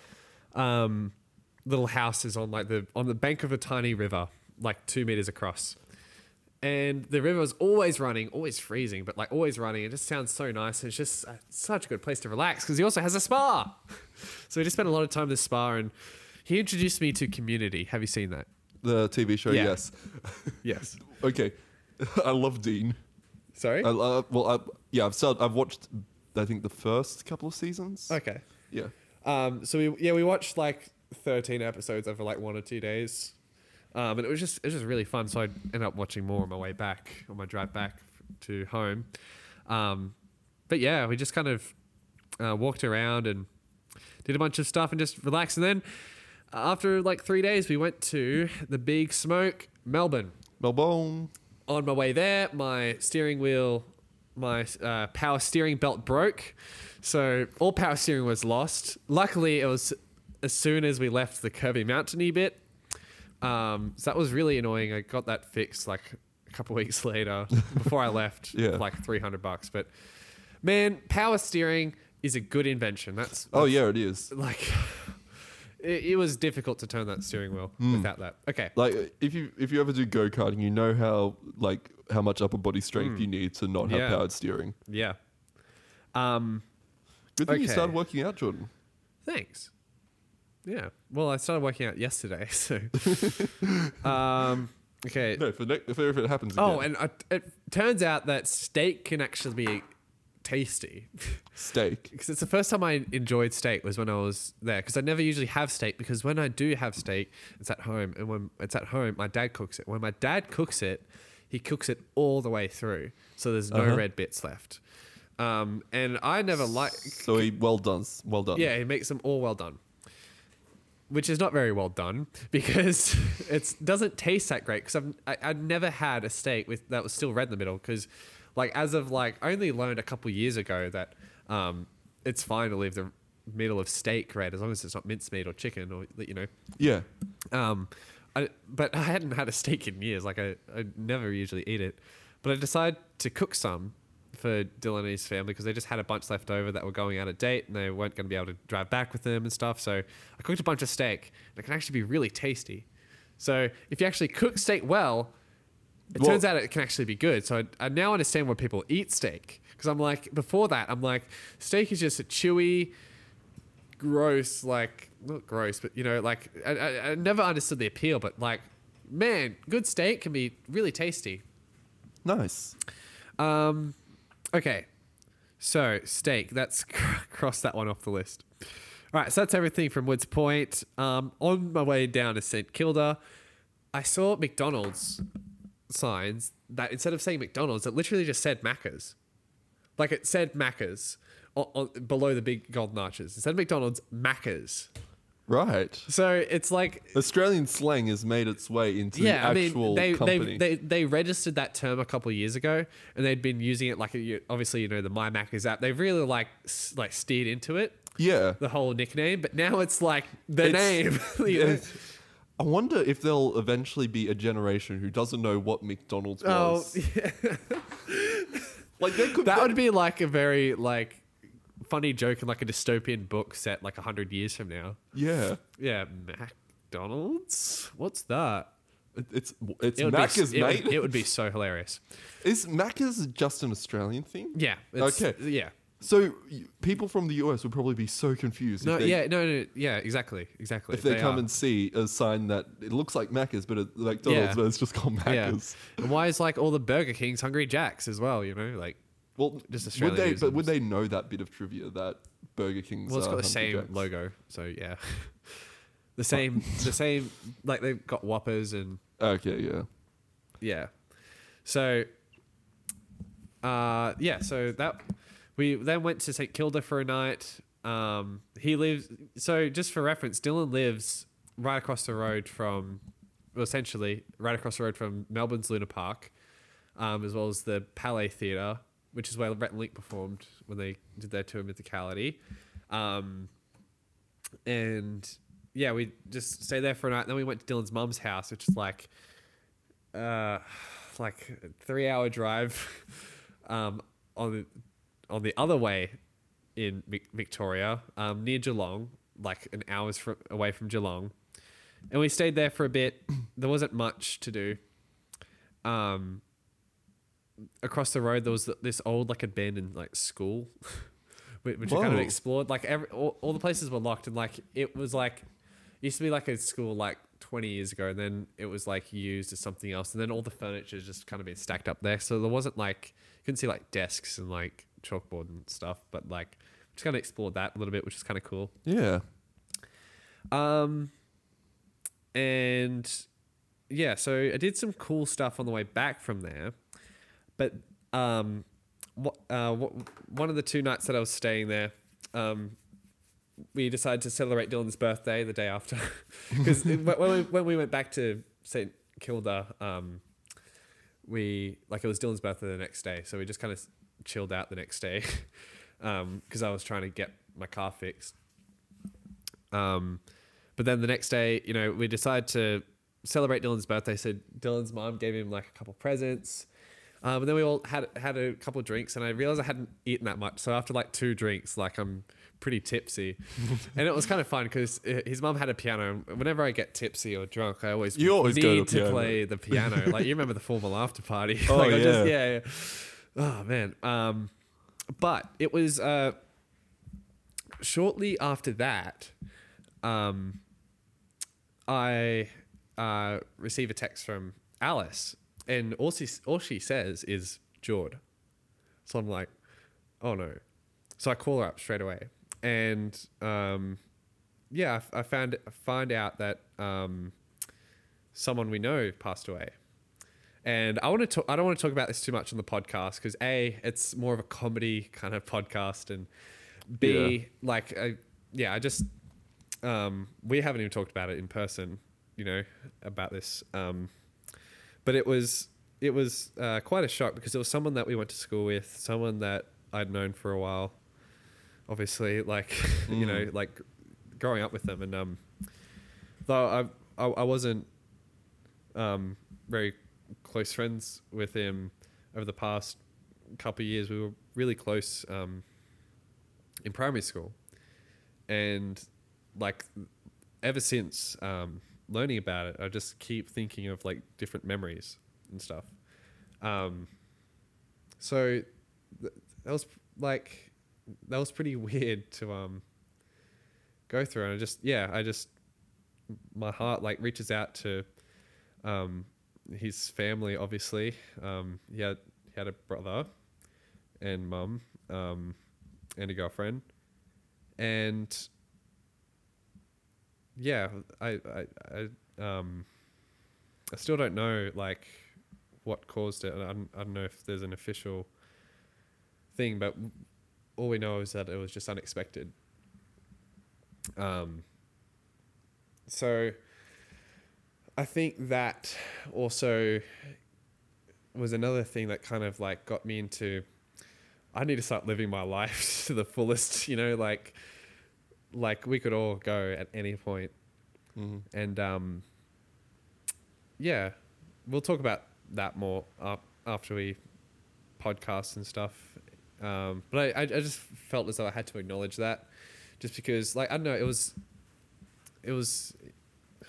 Speaker 2: um, little houses on like the on the bank of a tiny river, like two meters across. And the river is always running, always freezing, but like always running. It just sounds so nice. And It's just uh, such a good place to relax because he also has a spa. so we just spent a lot of time at the spa, and he introduced me to Community. Have you seen that?
Speaker 1: The TV show,
Speaker 2: Yeah.
Speaker 1: yes.
Speaker 2: Yes.
Speaker 1: Okay, I love Dean.
Speaker 2: Sorry.
Speaker 1: I, uh, well, I, yeah, I've started, I've watched. I think the first couple of seasons.
Speaker 2: okay.
Speaker 1: Yeah.
Speaker 2: Um, so we yeah we watched like thirteen episodes over like one or two days, um, and it was just it was just really fun. So I ended up watching more on my way back on my drive back to home. Um, but yeah, we just kind of uh, walked around and did a bunch of stuff and just relaxed. And then after like three days, we went to the Big Smoke, Melbourne.
Speaker 1: Melbourne.
Speaker 2: On my way there, my steering wheel, my uh, power steering belt broke. So all power steering was lost. Luckily, it was as soon as we left the curvy Mountainy bit. Um, so that was really annoying. I got that fixed like a couple weeks later before I left,
Speaker 1: Yeah.
Speaker 2: for like 300 bucks. But man, power steering is a good invention. That's,
Speaker 1: Oh yeah, it is.
Speaker 2: like it, it was difficult to turn that steering wheel
Speaker 1: Hmm.
Speaker 2: without that. Okay.
Speaker 1: Like if you if you ever do go karting, you know how like how much upper body strength you need to not have.
Speaker 2: Yeah.
Speaker 1: powered steering.
Speaker 2: Yeah. Um,
Speaker 1: Good thing you started working out, Jordan.
Speaker 2: Thanks. Yeah. Well, I started working out yesterday, so. um, okay.
Speaker 1: No, for ne- if, if it happens.
Speaker 2: Oh, and I, it turns out that steak can actually be tasty
Speaker 1: steak.
Speaker 2: because it's the first time I enjoyed steak was when I was there because I never usually have steak because when I do have steak, it's at home, and when it's at home, my dad cooks it. When my dad cooks it, he cooks it all the way through, so there's no
Speaker 1: Uh-huh.
Speaker 2: red bits left. Um, and I never like
Speaker 1: So he well done. Well done.
Speaker 2: Yeah, he makes them all well done. Which is not very well done because it doesn't taste that great. Because I've I, I've never had a steak with that was still red in the middle. Because like as of like I only learned a couple years ago that um, it's fine to leave the middle of steak red as long as it's not mincemeat or chicken or you know.
Speaker 1: Yeah.
Speaker 2: Um, I, but I hadn't had a steak in years. Like I, I never usually eat it, but I decided to cook some for Dylan and his family because they just had a bunch left over that were going out of date and they weren't going to be able to drive back with them and stuff. So I cooked a bunch of steak and it can actually be really tasty. So if you actually cook steak well, it
Speaker 1: Well-
Speaker 2: turns out it can actually be good. So I, I now understand why people eat steak. Because I'm like before that I'm like steak is just a chewy, gross like not gross but you know like I, I, I never understood the appeal but like man good steak can be really tasty.
Speaker 1: Nice.
Speaker 2: um okay. So steak that's cross that one off the list. All right so that's everything from woods point. Um on my way down to st kilda i saw mcdonald's signs that instead of saying mcdonald's it literally just said macca's like it said macca's on, on, below the big golden arches instead of mcdonald's macca's
Speaker 1: Right.
Speaker 2: so it's like
Speaker 1: Australian slang has made its way into
Speaker 2: yeah, I mean, they,
Speaker 1: company.
Speaker 2: they they they registered that term a couple of years ago, and they'd been using it like obviously you know the My Macca's app. They've really like like steered into it
Speaker 1: yeah.
Speaker 2: the whole nickname, but now it's like the
Speaker 1: It's-
Speaker 2: name. you know?
Speaker 1: It's- I wonder if there'll eventually be a generation who doesn't know what McDonald's
Speaker 2: Oh,
Speaker 1: was. Like there could
Speaker 2: that would be like a very like funny joke in like a dystopian book set like hundred years from now.
Speaker 1: yeah.
Speaker 2: Yeah, McDonald's. What's that?
Speaker 1: It- It's it's
Speaker 2: It would
Speaker 1: Macca's,
Speaker 2: be, it
Speaker 1: mate.
Speaker 2: would, it would be so hilarious.
Speaker 1: Is Macca's just an Australian thing?
Speaker 2: Yeah. it's-
Speaker 1: Okay.
Speaker 2: Yeah.
Speaker 1: So y- people from the US would probably be so confused
Speaker 2: No.
Speaker 1: if they,
Speaker 2: yeah. No. No. Yeah. Exactly. Exactly.
Speaker 1: if they, come
Speaker 2: are.
Speaker 1: and see a sign that it looks like Macca's, but it's McDonald's,
Speaker 2: Yeah.
Speaker 1: but it's just called
Speaker 2: Yeah.
Speaker 1: Macca's.
Speaker 2: And why is like all the Burger Kings Hungry Jacks as well? You know, like
Speaker 1: Well,
Speaker 2: Just
Speaker 1: would they? But would they know that bit of trivia that Burger King's?
Speaker 2: Well, it's
Speaker 1: uh,
Speaker 2: got the
Speaker 1: Hungry
Speaker 2: same
Speaker 1: Jacks?
Speaker 2: logo, so yeah. the same, the same. Like they've got Whoppers and
Speaker 1: Okay, yeah.
Speaker 2: yeah. So, uh, yeah. So that we then went to St Kilda for a night. Um, he lives. So just for reference, Dylan lives right across the road from, well, essentially right across the road from Melbourne's Luna Park, um, as well as the Palais Theatre, which is where Rhett and Link performed when they did their tour Mythicality. Um, and yeah, we just stayed there for a night. Then we went to Dylan's mum's house, which is like, uh, like a three hour drive, um, on the on the other way in Victoria, um, near Geelong, like an hour's fr- away from Geelong, and we stayed there for a bit. There wasn't much to do. Um, across the road there was this old like abandoned like school which we kind of explored like every all, all the places were locked and like it was like used to be like a school like 20 years ago and then it was like used as something else and then all the furniture just kind of been stacked up there so there wasn't like you couldn't see like desks and like chalkboard and stuff but like just kind of explored that a little bit which is kind of cool
Speaker 1: Yeah.
Speaker 2: um, and yeah, so I did some cool stuff on the way back from there, but um, what, uh, what, one of the two nights that I was staying there, um, we decided to celebrate Dylan's birthday the day after, because when we, when we went back to St Kilda, um, we like it was Dylan's birthday the next day, so we just kind of chilled out the next day, because I was trying to get my car fixed. Um, but then the next day, you know, we decided to celebrate Dylan's birthday. So Dylan's mom gave him like a couple presents. Um, and then we all had had a couple of drinks, and I realized I hadn't eaten that much. So after like two drinks, like I'm pretty tipsy, and it was kind of fun because his mom had a piano. And whenever I get tipsy or drunk, I always
Speaker 1: You always
Speaker 2: need
Speaker 1: go to
Speaker 2: to, play the piano. like you remember the formal after party?
Speaker 1: Oh,
Speaker 2: like, I just-
Speaker 1: yeah.
Speaker 2: yeah, yeah. Oh man. Um, but it was uh, shortly after that, um, I uh, receive a text from Alice, and all she all she says is Jord. So I'm like, oh no. So I call her up straight away, and um, yeah, I, I found find out that um, someone we know passed away. And I want to talk. I don't want to talk about this too much on the podcast because a, it's more of a comedy kind of podcast, and b, like, I, yeah, I just um, we haven't even talked about it in person, you know, about this. Um, but it was it was uh, quite a shock because it was someone that we went to school with, someone that I'd known for a while. Obviously, like you know,
Speaker 1: Mm.
Speaker 2: like growing up with them, and um, though I I, I wasn't um, very close friends with him over the past couple years. We were really close um, in primary school, and like ever since um, learning about it, I just keep thinking of like different memories and stuff. Um, so th- that was like that was pretty weird to um go through, and I just yeah, I just my heart like reaches out to um his family. Obviously, um, he had he had a brother and mum um, and a girlfriend, and yeah, I, I, I, um, I still don't know like what caused it. I don't, I don't know if there's an official thing, but all we know is that it was just unexpected. Um, so I think that also was another thing that kind of like got me into I need to start living my life to the fullest, you know, like like we could all go at any point.
Speaker 1: Mhm.
Speaker 2: And um yeah, we'll talk about that more up after we podcast and stuff. Um, but I, I, I just felt as though I had to acknowledge that, just because, like, I don't know, it was, it was,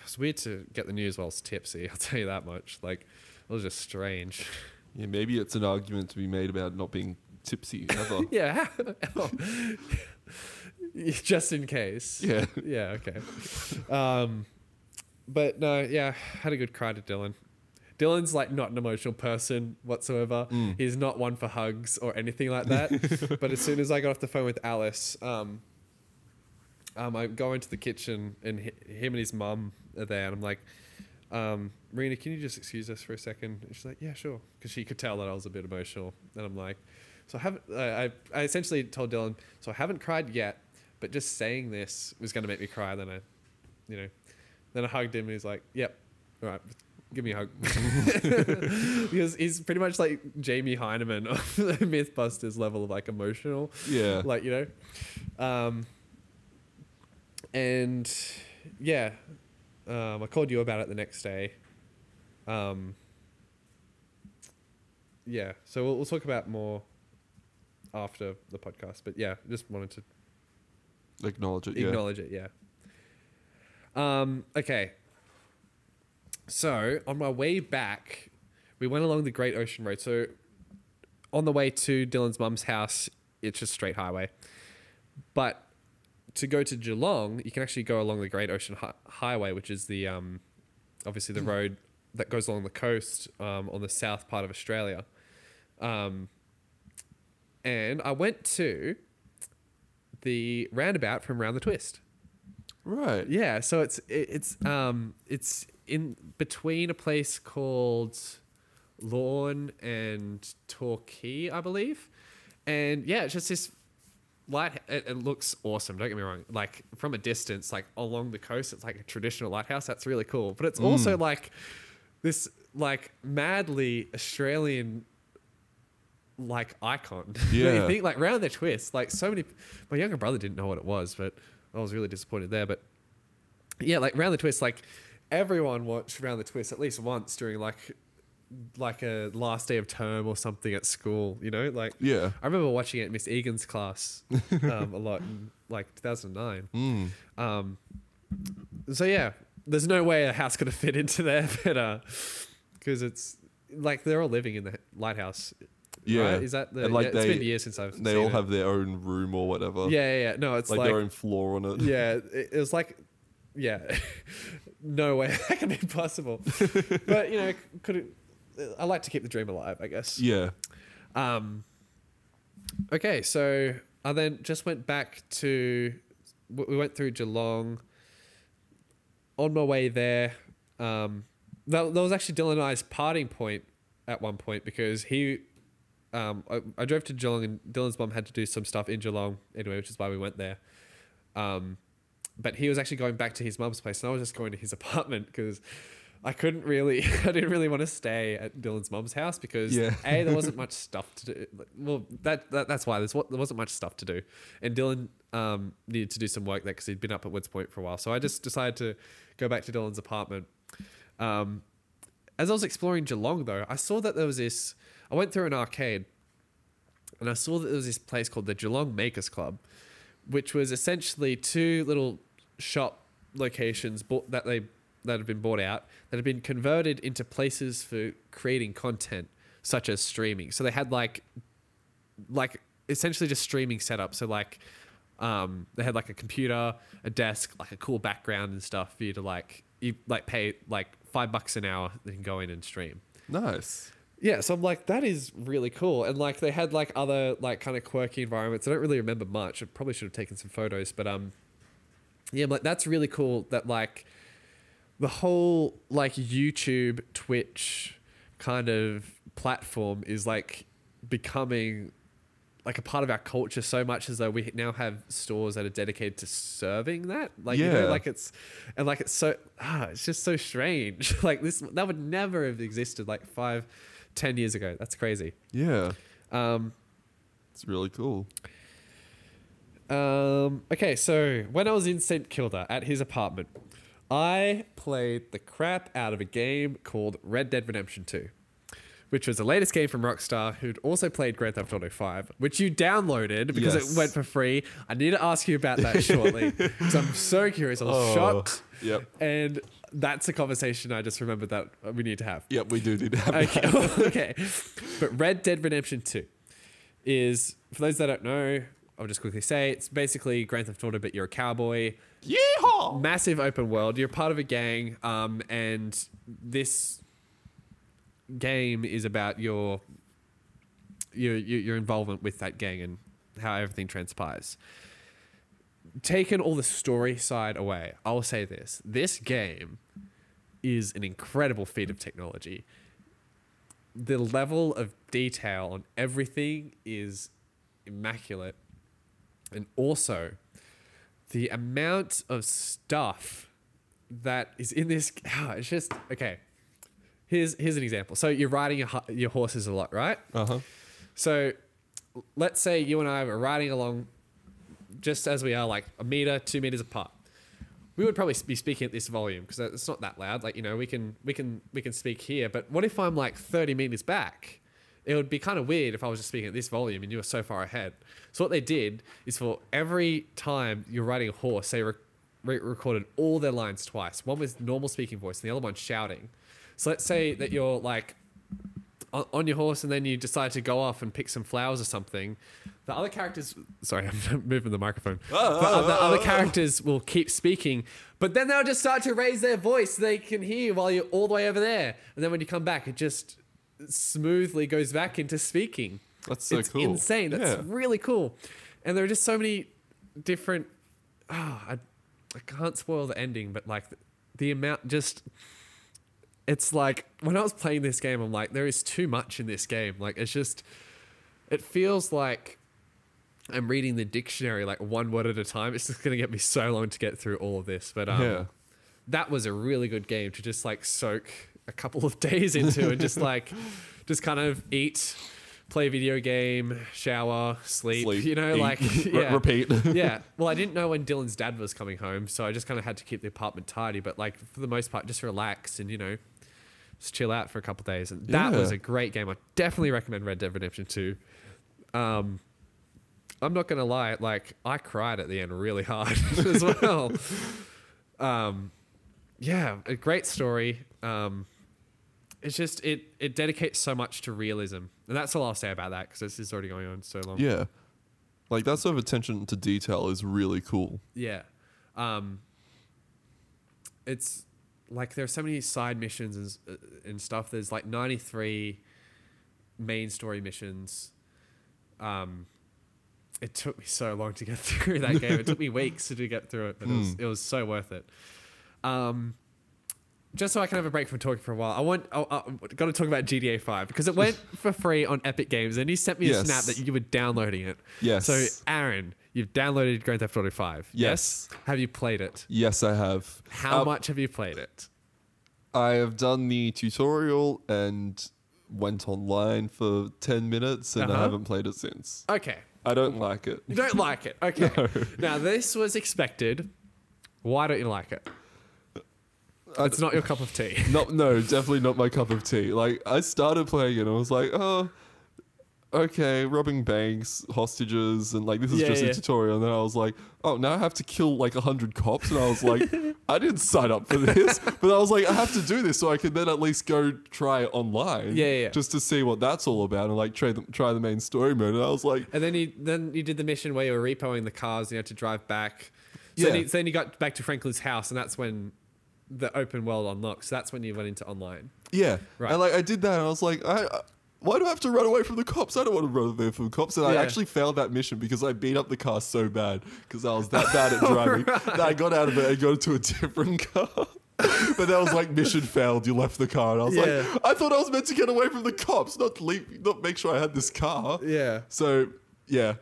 Speaker 2: it was weird to get the news was tipsy. I'll tell you that much. Like, it was just strange.
Speaker 1: Yeah, maybe it's an argument to be made about not being tipsy ever.
Speaker 2: yeah, just in case.
Speaker 1: yeah.
Speaker 2: yeah, okay. Um, but no, yeah, had a good cry to Dylan. Dylan's like not an emotional person whatsoever.
Speaker 1: Mm.
Speaker 2: He's not one for hugs or anything like that. but as soon as I got off the phone with Alice, um, um, I go into the kitchen and hi- him and his mum are there, and I'm like, um, Marina, can you just excuse us for a second? And she's like, yeah, sure, because she could tell that I was a bit emotional, and I'm like, so I haven't. I, I, I essentially told Dylan, so I haven't cried yet, but just saying this was going to make me cry. Then I, you know, then I hugged him, and he's like, yep, all right. Give me a hug because he's pretty much like Jamie Hyneman of the MythBusters level of like emotional
Speaker 1: Yeah.
Speaker 2: like you know um and yeah um i called you about it the next day um yeah so we'll, we'll talk about more after the podcast but yeah just wanted to
Speaker 1: Acknowledge it. Yeah.
Speaker 2: acknowledge it yeah um okay so on my way back we went along the great ocean road so on the way to dylan's mum's house it's just straight highway but to go to geelong you can actually go along the great ocean Hi- highway which is the um obviously the road that goes along the coast um, on the south part of australia. Um, and i went to the roundabout from round the twist.
Speaker 1: Right.
Speaker 2: yeah, so it's it, it's um it's in between a place called Lorne and Torquay, I believe, and yeah, it's just this light. It, it looks awesome. Don't get me wrong. Like from a distance, like along the coast, it's like a traditional lighthouse. That's really cool. But it's mm. also like this like madly Australian like icon. Don't you
Speaker 1: Yeah.
Speaker 2: think like round the twist, like so many. My younger brother didn't know what it was, but I was really disappointed there. But yeah, like round the twist, like everyone watched round the twist at least once during like like a last day of term or something at school. You know, like
Speaker 1: Yeah.
Speaker 2: I remember watching it in Miss Egan's class um, a lot in like 2009.
Speaker 1: Mm.
Speaker 2: Um, so yeah, there's no way a house could have fit into there, but uh, because it's like they're all living in the lighthouse.
Speaker 1: Yeah.
Speaker 2: right? is that the?
Speaker 1: And, like,
Speaker 2: yeah, it's
Speaker 1: they-
Speaker 2: been years since I've.
Speaker 1: They all
Speaker 2: it.
Speaker 1: have their own room or whatever.
Speaker 2: Yeah, yeah, yeah. No, it's
Speaker 1: Like,
Speaker 2: like,
Speaker 1: their own floor on it.
Speaker 2: yeah, it, it was like, yeah, no way that can be possible. but you know, could it, I like to keep the dream alive, I guess.
Speaker 1: Yeah.
Speaker 2: Um, okay, so I then just went back to. We went through Geelong. On my way there, um, that, that was actually Dylan and I's parting point at one point because he, um, I, I drove to Geelong and Dylan's mum had to do some stuff in Geelong anyway, which is why we went there. Um, but he was actually going back to his mum's place, and I was just going to his apartment because I couldn't really, I didn't really want to stay at Dylan's mom's house because
Speaker 1: Yeah.
Speaker 2: a there wasn't much stuff to do. Well, that, that that's why there's what there wasn't much stuff to do, and Dylan um, needed to do some work there because he'd been up at Woods Point for a while. So I just decided to go back to Dylan's apartment. Um, as I was exploring Geelong, though, I saw that there was this. I went through an arcade, and I saw that there was this place called the Geelong Makers Club, which was essentially two little shop locations bought, that they that had been bought out that had been converted into places for creating content such as streaming. So they had like like essentially just streaming setup. So like um, they had like a computer, a desk, like a cool background and stuff for you to like you like pay like five bucks an hour and can go in and stream.
Speaker 1: Nice.
Speaker 2: Yeah, so I'm like, that is really cool. And like they had like other like kind of quirky environments. I don't really remember much. I probably should have taken some photos, but um yeah, I'm like that's really cool that like the whole like YouTube, Twitch kind of platform is like becoming like a part of our culture so much as though we now have stores that are dedicated to serving that like you know
Speaker 1: Yeah.
Speaker 2: like it's and like it's so ah it's just so strange like this that would never have existed like five ten years ago that's crazy
Speaker 1: Yeah.
Speaker 2: um
Speaker 1: It's really cool.
Speaker 2: Um, okay, so when I was in St. Kilda at his apartment, I played the crap out of a game called Red Dead Redemption 2, which was the latest game from Rockstar, who'd also played Grand Theft Auto 5, which you downloaded because
Speaker 1: Yes.
Speaker 2: it went for free. I need to ask you about that shortly because I'm so curious. I was
Speaker 1: Oh,
Speaker 2: shocked.
Speaker 1: Yep.
Speaker 2: And that's a conversation I just remembered that we need to have.
Speaker 1: Yep, we do need to have
Speaker 2: Okay. okay. But Red Dead Redemption 2 is, for those that don't know, I'll just quickly say it's basically Grand Theft Auto, but you're a cowboy.
Speaker 1: Yeehaw!
Speaker 2: Massive open world. You're part of a gang, um, and this game is about your your your, involvement with that gang and how everything transpires. Taken all the story side away, I will say this: this game is an incredible feat of technology. The level of detail on everything is immaculate, and also the amount of stuff that is in this. ah, it's just okay. Here's here's an example. So you're riding your your horses a lot, right?
Speaker 1: Uh huh.
Speaker 2: So let's say you and I were riding along just as we are, like a meter, two meters apart. We would probably be speaking at this volume because it's not that loud. Like you know, we can we can we can speak here. But what if I'm like 30 meters back? It would be kind of weird if I was just speaking at this volume and you were so far ahead. So what they did is for every time you're riding a horse, they re- re- recorded all their lines twice. One with normal speaking voice, and the other one shouting. So let's say that you're like on, on your horse and then you decide to go off and pick some flowers or something, the other characters, sorry, I'm moving the microphone. the, the other characters will keep speaking, but then they'll just start to raise their voice so they can hear you while you're all the way over there. And then when you come back, it just smoothly goes back into speaking.
Speaker 1: That's so
Speaker 2: it's
Speaker 1: cool.
Speaker 2: insane. That's
Speaker 1: Yeah.
Speaker 2: really cool. And there are just so many different. Oh, I, I can't spoil the ending, but like the, the amount, just it's like when I was playing this game, I'm like, there is too much in this game. Like it's just, it feels like I'm reading the dictionary like one word at a time. It's just gonna get me so long to get through all of this. But um,
Speaker 1: Yeah.
Speaker 2: that was a really good game to just like soak a couple of days into and just like just kind of eat play video game shower sleep,
Speaker 1: Sleep,
Speaker 2: you know
Speaker 1: eat,
Speaker 2: like yeah.
Speaker 1: repeat.
Speaker 2: yeah. Well i didn't know when dylan's dad was coming home so i just kind of had to keep the apartment tidy but like for the most part just relax and you know just chill out for a couple of days. And that was a great game. I definitely recommend red dead redemption 2 um i'm not gonna lie like i cried at the end really hard as well. Um yeah a great story. Um it's just it it dedicates so much to realism and that's all i'll say about that because this is already going on so long
Speaker 1: Yeah. Like that sort of attention to detail is really cool.
Speaker 2: Yeah. Um, it's like there's so many side missions and, uh, and stuff. There's like 93 main story missions. Um, it took me so long to get through that game. It took me weeks to get through it, but it was it was so worth it. Um, just so I can have a break from talking for a while, I want I, I got to talk about GTA 5 because it went for free on Epic Games, and you sent me a
Speaker 1: Yes.
Speaker 2: snap that you were downloading it.
Speaker 1: Yes.
Speaker 2: So Aaron, you've downloaded Grand Theft Auto 5.
Speaker 1: Yes.
Speaker 2: Have you played it?
Speaker 1: Yes, I have.
Speaker 2: How
Speaker 1: Um,
Speaker 2: much have you played it?
Speaker 1: I have done the tutorial and went online for 10 minutes and
Speaker 2: Uh-huh.
Speaker 1: I haven't played it since.
Speaker 2: Okay.
Speaker 1: I don't like it.
Speaker 2: You don't like it. Okay. Now this was expected. Why don't you like it? It's not your cup of tea.
Speaker 1: Not, no, definitely not my cup of tea. Like, I started playing it and I was like, oh, okay, robbing banks, hostages, and like, this is
Speaker 2: Yeah,
Speaker 1: just
Speaker 2: yeah.
Speaker 1: a tutorial. And then I was like, oh, now I have to kill like a 100 cops. And I was like, I didn't sign up for this. But I was like, I have to do this so I can then at least go try it online.
Speaker 2: Yeah, yeah, yeah.
Speaker 1: Just to see what that's all about and like try the, try the main story mode. And I was like,
Speaker 2: And then you then you did the mission where you were repoing the cars and you had to drive back. So, then,
Speaker 1: Yeah.
Speaker 2: you, so then you got back to Franklin's house and that's when the open world unlocked. So that's when you went into online.
Speaker 1: Yeah,
Speaker 2: Right.
Speaker 1: and like I did that, and I was like, I, I- why do I have to run away from the cops? I don't want to run away from the cops. And I actually failed that mission because I beat up the car so bad because I was that bad at driving that I got out of it and got into a different car. but that was like mission failed. You left the car, and I was
Speaker 2: Yeah.
Speaker 1: like, I thought I was meant to get away from the cops, not leave, not make sure I had this car.
Speaker 2: Yeah.
Speaker 1: So yeah,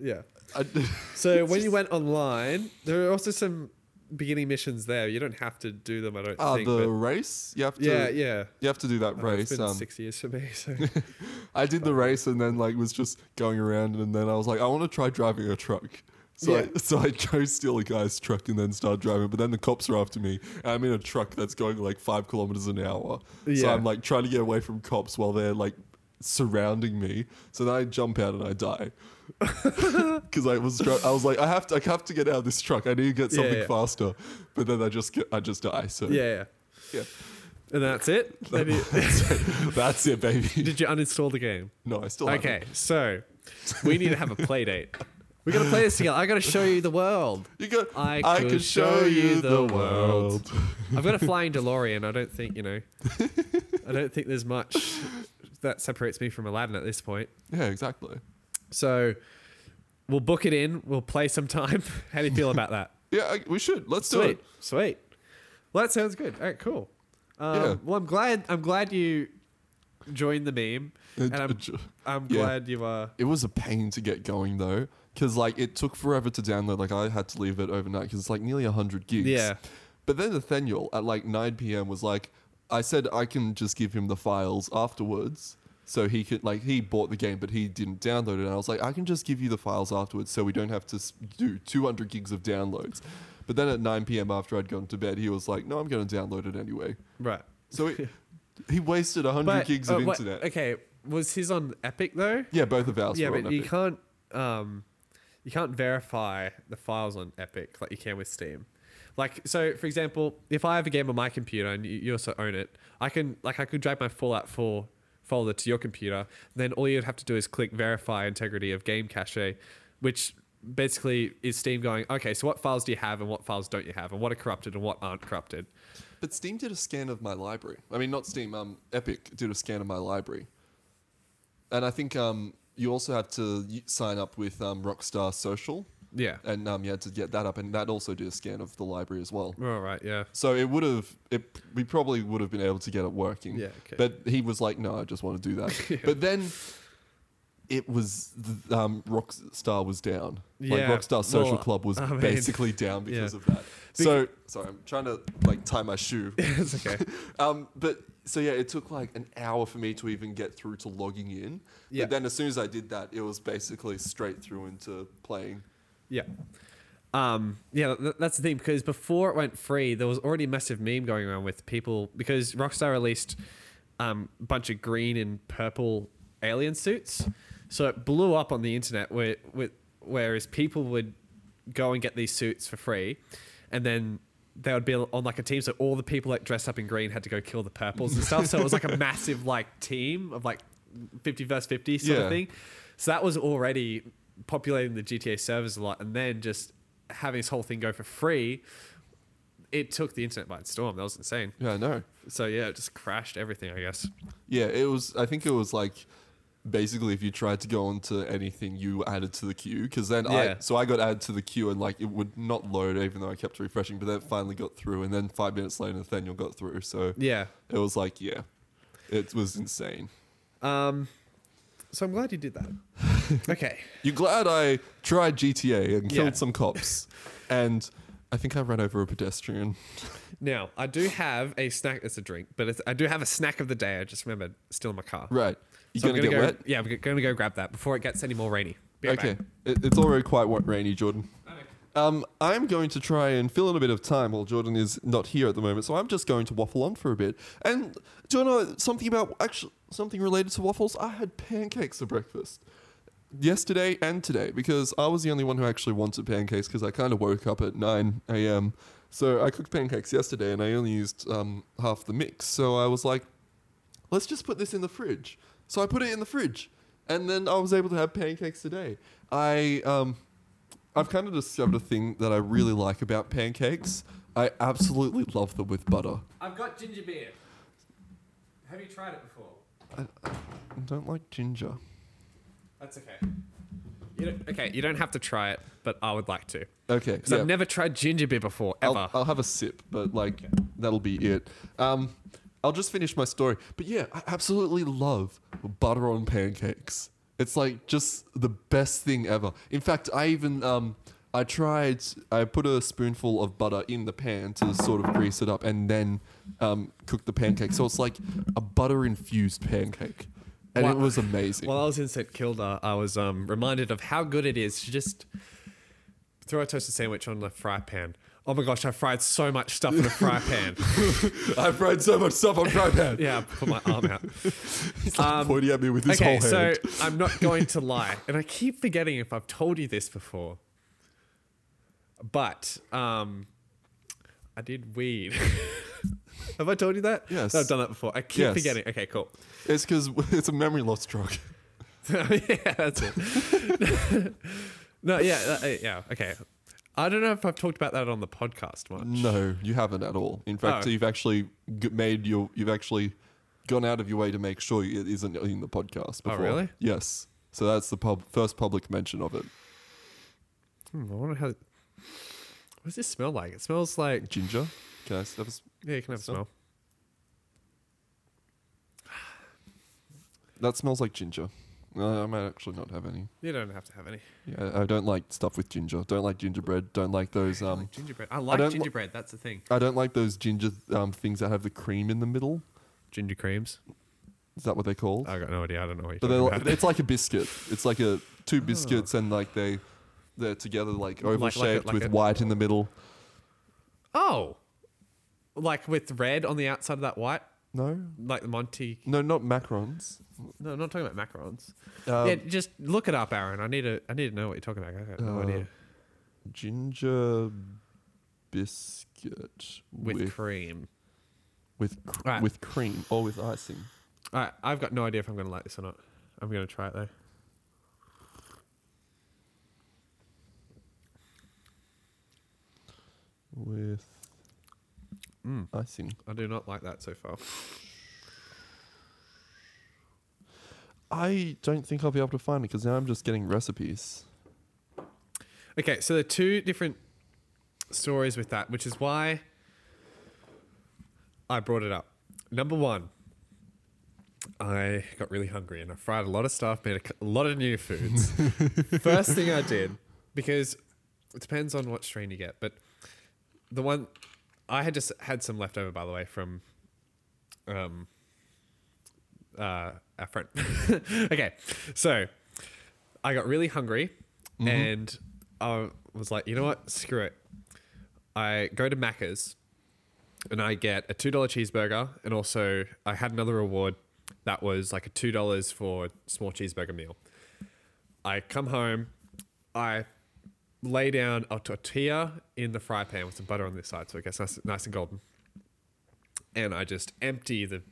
Speaker 2: Yeah.
Speaker 1: I,
Speaker 2: So when you went online, there are also some beginning missions there. You don't have to do them, I don't
Speaker 1: ah,
Speaker 2: think.
Speaker 1: the race you have to.
Speaker 2: yeah, yeah.
Speaker 1: You have to do that race.
Speaker 2: It's been
Speaker 1: um,
Speaker 2: six years for me. So
Speaker 1: I did the race and then like was just going around and then I was like, I want to try driving a truck. So
Speaker 2: Yeah.
Speaker 1: I, so I go steal a guy's truck and then start driving, but then the cops are after me. And I'm in a truck that's going like five kilometers an hour.
Speaker 2: Yeah.
Speaker 1: So I'm like trying to get away from cops while they're like surrounding me. So then I jump out and I die. Because I was I was like I have to I have to get out of this truck. I need to get something
Speaker 2: yeah.
Speaker 1: faster. But then I just get I just die. So
Speaker 2: yeah, yeah.
Speaker 1: yeah.
Speaker 2: And that's it. Then you-
Speaker 1: That's it, baby.
Speaker 2: did you uninstall the game?
Speaker 1: no, I still haven't.
Speaker 2: Okay, so we need to have a play date. We gotta play this together. I gotta show you the world.
Speaker 1: You got
Speaker 2: I
Speaker 1: I,
Speaker 2: could
Speaker 1: could show you the world.
Speaker 2: I've got a flying DeLorean. I don't think you know. I don't think there's much that separates me from Aladdin at this point.
Speaker 1: Yeah, exactly.
Speaker 2: So we'll book it in. We'll play some time. How do you feel about that?
Speaker 1: Yeah, we should. Let's do it.
Speaker 2: sweet. Well, that sounds good. All right, cool. Um,
Speaker 1: Yeah.
Speaker 2: Well, I'm glad. I'm glad you joined the meme, and I'm, I'm
Speaker 1: yeah.
Speaker 2: glad you are.
Speaker 1: it was a pain to get going though, because like it took forever to download. Like I had to leave it overnight because it's like nearly hundred gigs.
Speaker 2: Yeah.
Speaker 1: But then Nathaniel at like 9 p.m. was like, I said I can just give him the files afterwards. So he could like he bought the game, but he didn't download it. And I was like, I can just give you the files afterwards, so we don't have to do 200 gigs of downloads. But then at 9 p.m. after I'd gone to bed, he was like, No, I'm going to download it anyway.
Speaker 2: right.
Speaker 1: So he, he wasted 100
Speaker 2: But,
Speaker 1: gigs
Speaker 2: uh,
Speaker 1: of
Speaker 2: what-
Speaker 1: internet.
Speaker 2: okay, was his on Epic though?
Speaker 1: Yeah, both of ours
Speaker 2: yeah,
Speaker 1: were
Speaker 2: but
Speaker 1: on
Speaker 2: you
Speaker 1: Epic.
Speaker 2: can't um you can't verify the files on Epic like you can with Steam. Like so, for example, if I have a game on my computer and you, you also own it, I can like I could drag my Fallout 4 folder to your computer. Then all you'd have to do is click verify integrity of game cache, which basically is Steam going, okay, so what files do you have and what files don't you have, and what are corrupted and what aren't corrupted.
Speaker 1: But Steam did a scan of my library. I mean, not Steam. Um, Epic did a scan of my library, and I think um, you also have to sign up with um, Rockstar Social,
Speaker 2: Yeah.
Speaker 1: and um, you had to get that up, and that also did a scan of the library as well.
Speaker 2: All right. Yeah.
Speaker 1: So it would have, it we probably would have been able to get it working.
Speaker 2: Yeah, okay.
Speaker 1: But he was like, "No, I just want to do that."
Speaker 2: Yeah.
Speaker 1: But then. It was th- um, Rockstar was down. Like
Speaker 2: Yeah,
Speaker 1: Rockstar Social
Speaker 2: well,
Speaker 1: Club was
Speaker 2: I mean,
Speaker 1: basically down because
Speaker 2: yeah.
Speaker 1: of that. So sorry, I'm trying to like tie my shoe.
Speaker 2: it's okay.
Speaker 1: Um, but so yeah, it took like an hour for me to even get through to logging in.
Speaker 2: Yeah.
Speaker 1: But then as soon as I did that, it was basically straight through into playing.
Speaker 2: Yeah. Um, yeah, th- that's the thing because before it went free, there was already a massive meme going around with people because Rockstar released um, a bunch of green and purple alien suits, so it blew up on the internet. Where, with, whereas people would go and get these suits for free, and then they would be on like a team. So all the people that dressed up in green had to go kill the purples and stuff. So it was like a massive like team of like fifty versus fifty sort
Speaker 1: Yeah.
Speaker 2: of thing. So that was already populating the GTA servers a lot, and then just having this whole thing go for free, it took the internet by storm. That was insane.
Speaker 1: Yeah, I know.
Speaker 2: So yeah, it just crashed everything. I guess.
Speaker 1: Yeah, it was. I think it was like basically if you tried to go onto anything, you were added to the queue. Because then I, so I got added to the queue and like it would not load even though I kept refreshing. But then it finally got through, and then five minutes later, Nathaniel got through. So
Speaker 2: Yeah.
Speaker 1: it was like, yeah, it was insane.
Speaker 2: Um. So I'm glad you did that. okay.
Speaker 1: You're glad I tried GTA and killed
Speaker 2: Yeah.
Speaker 1: some cops, and I think I ran over a pedestrian.
Speaker 2: Now I do have a snack. It's a drink, but it's, I do have a snack of the day. I just remembered, still in my car.
Speaker 1: Right. You
Speaker 2: So I'm
Speaker 1: gonna, get
Speaker 2: go,
Speaker 1: wet?
Speaker 2: Yeah, I'm gonna go grab that before it gets any more rainy. Be right
Speaker 1: Okay.
Speaker 2: back.
Speaker 1: It, it's already quite wet, rainy, Jordan. Um, I'm going to try and fill in a bit of time while Jordan is not here at the moment, so I'm just going to waffle on for a bit. And do you know something about actually something related to waffles? I had pancakes for breakfast yesterday and today because I was the only one who actually wanted pancakes because I kind of woke up at 9 a.m. So I cooked pancakes yesterday and I only used um, half the mix. So I was like, let's just put this in the fridge. So I put it in the fridge, and then I was able to have pancakes today. I um, I've kind of discovered a thing that I really like about pancakes. I absolutely love them with butter.
Speaker 2: I've got ginger beer. Have you tried it before?
Speaker 1: I don't like ginger.
Speaker 2: That's okay. You don't, okay, you don't have to try it, but I would like to.
Speaker 1: Okay,
Speaker 2: Because
Speaker 1: yeah.
Speaker 2: I've never tried ginger beer before, ever.
Speaker 1: I'll, I'll have a sip, but like that'll be it. Um, I'll just finish my story. But yeah, I absolutely love butter on pancakes. It's like just the best thing ever. In fact, I even um, I tried. I put a spoonful of butter in the pan to sort of grease it up, and then um, cook the pancake. So it's like a butter infused pancake, and it was amazing.
Speaker 2: While I was in St Kilda, I was um, reminded of how good it is to just throw a toasted sandwich on the fry pan. Oh my gosh, I fried so much stuff in a fry pan.
Speaker 1: I fried so much stuff on a fry pan.
Speaker 2: yeah, I put my arm out.
Speaker 1: He's like
Speaker 2: Um,
Speaker 1: pointing at me with his
Speaker 2: okay,
Speaker 1: whole
Speaker 2: so
Speaker 1: hand.
Speaker 2: I'm not going to lie, and I keep forgetting if I've told you this before. But um, I did weed. Have I told you that?
Speaker 1: Yes.
Speaker 2: No, I've done that before. I keep
Speaker 1: Yes.
Speaker 2: forgetting. Okay, cool.
Speaker 1: It's because it's a memory loss drug.
Speaker 2: yeah, that's it. no, yeah, uh, yeah, okay. I don't know if I've talked about that on the podcast much.
Speaker 1: No, you haven't at all. In fact,
Speaker 2: Oh.
Speaker 1: you've actually g- made your, you've actually gone out of your way to make sure it isn't in the podcast.
Speaker 2: Oh,
Speaker 1: Before.
Speaker 2: really?
Speaker 1: Yes. So that's the pub- first public mention of it.
Speaker 2: Hmm, I wonder how. What does this smell like? It smells like.
Speaker 1: Ginger. Can I s- have a s-
Speaker 2: Yeah, you can have a
Speaker 1: Smell?
Speaker 2: smell.
Speaker 1: That smells like ginger. I might actually not have any.
Speaker 2: You don't have to have any.
Speaker 1: Yeah, I don't like stuff with ginger. Don't like gingerbread. Don't like those.
Speaker 2: I
Speaker 1: Um,
Speaker 2: like gingerbread. I like
Speaker 1: li-
Speaker 2: gingerbread. That's the thing.
Speaker 1: I don't like those ginger um, things that have the cream in the middle.
Speaker 2: Ginger creams.
Speaker 1: Is that what they're called?
Speaker 2: I got no idea. I don't know what you're
Speaker 1: But
Speaker 2: talking
Speaker 1: like,
Speaker 2: about.
Speaker 1: it's like a biscuit. It's like a two biscuits and like they they're together like oval
Speaker 2: Like- like a-
Speaker 1: shaped
Speaker 2: like
Speaker 1: with
Speaker 2: a-
Speaker 1: white in the middle.
Speaker 2: oh, like with red on the outside of that white,
Speaker 1: No,
Speaker 2: like the Monty.
Speaker 1: no, not macarons.
Speaker 2: No, I'm not talking about macarons.
Speaker 1: Um,
Speaker 2: yeah, just look it up, Aaron. I need to. I need to know what you're talking about. I got no
Speaker 1: Uh,
Speaker 2: idea.
Speaker 1: ginger biscuit
Speaker 2: With,
Speaker 1: with
Speaker 2: cream.
Speaker 1: with cr-
Speaker 2: Right.
Speaker 1: with cream or with icing.
Speaker 2: All right, I've got no idea if I'm going to like this or not. I'm going to try it though.
Speaker 1: With
Speaker 2: Mm,
Speaker 1: icing.
Speaker 2: I do not like that so far.
Speaker 1: I don't think I'll be able to find it because now I'm just getting recipes.
Speaker 2: Okay, so there are two different stories with that, which is why I brought it up. Number one, I got really hungry and I fried a lot of stuff, made a c- a lot of new foods. First thing I did, because it depends on what strain you get, but the one I had just had some left over, by the way, from um, uh, our friend. okay, so I got really hungry and I was like, you know what? Screw it. I go to Macca's and I get a $2 cheeseburger and also I had another reward that was like a $2 for small cheeseburger meal. I come home, I lay down a tortilla in the fry pan with some butter on this side so it gets nice, nice and golden. And I just empty the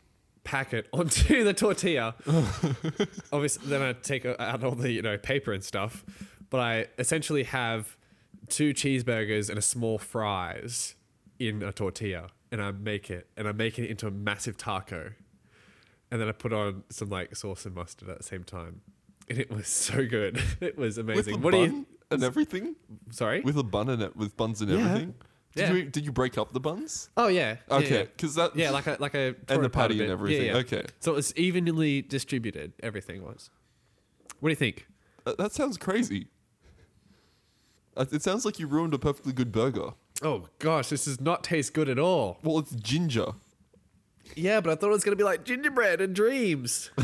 Speaker 2: packet onto the tortilla. Obviously, then I take uh, out all the you know paper and stuff, but I essentially have two cheeseburgers and a small fries in a tortilla, and I make it, and I make it into a massive taco, and then I put on some like sauce and mustard at the same time, and it was so good. It was amazing. What do you?
Speaker 1: And everything?
Speaker 2: Sorry.
Speaker 1: With a bun and it with buns and
Speaker 2: Yeah.
Speaker 1: everything? Did
Speaker 2: Yeah.
Speaker 1: you did you break up the buns?
Speaker 2: oh yeah. Yeah,
Speaker 1: Okay,
Speaker 2: Yeah,
Speaker 1: because that
Speaker 2: Yeah, like a like a tore
Speaker 1: and the
Speaker 2: it apart a
Speaker 1: patty and
Speaker 2: bit.
Speaker 1: everything. Okay,
Speaker 2: So it was evenly distributed. Everything was. What do you think?
Speaker 1: that, that sounds crazy. Uh, It sounds like you ruined a perfectly good burger.
Speaker 2: Oh gosh, this does not taste good at all.
Speaker 1: Well, it's ginger.
Speaker 2: Yeah, but I thought it was gonna be like gingerbread and dreams.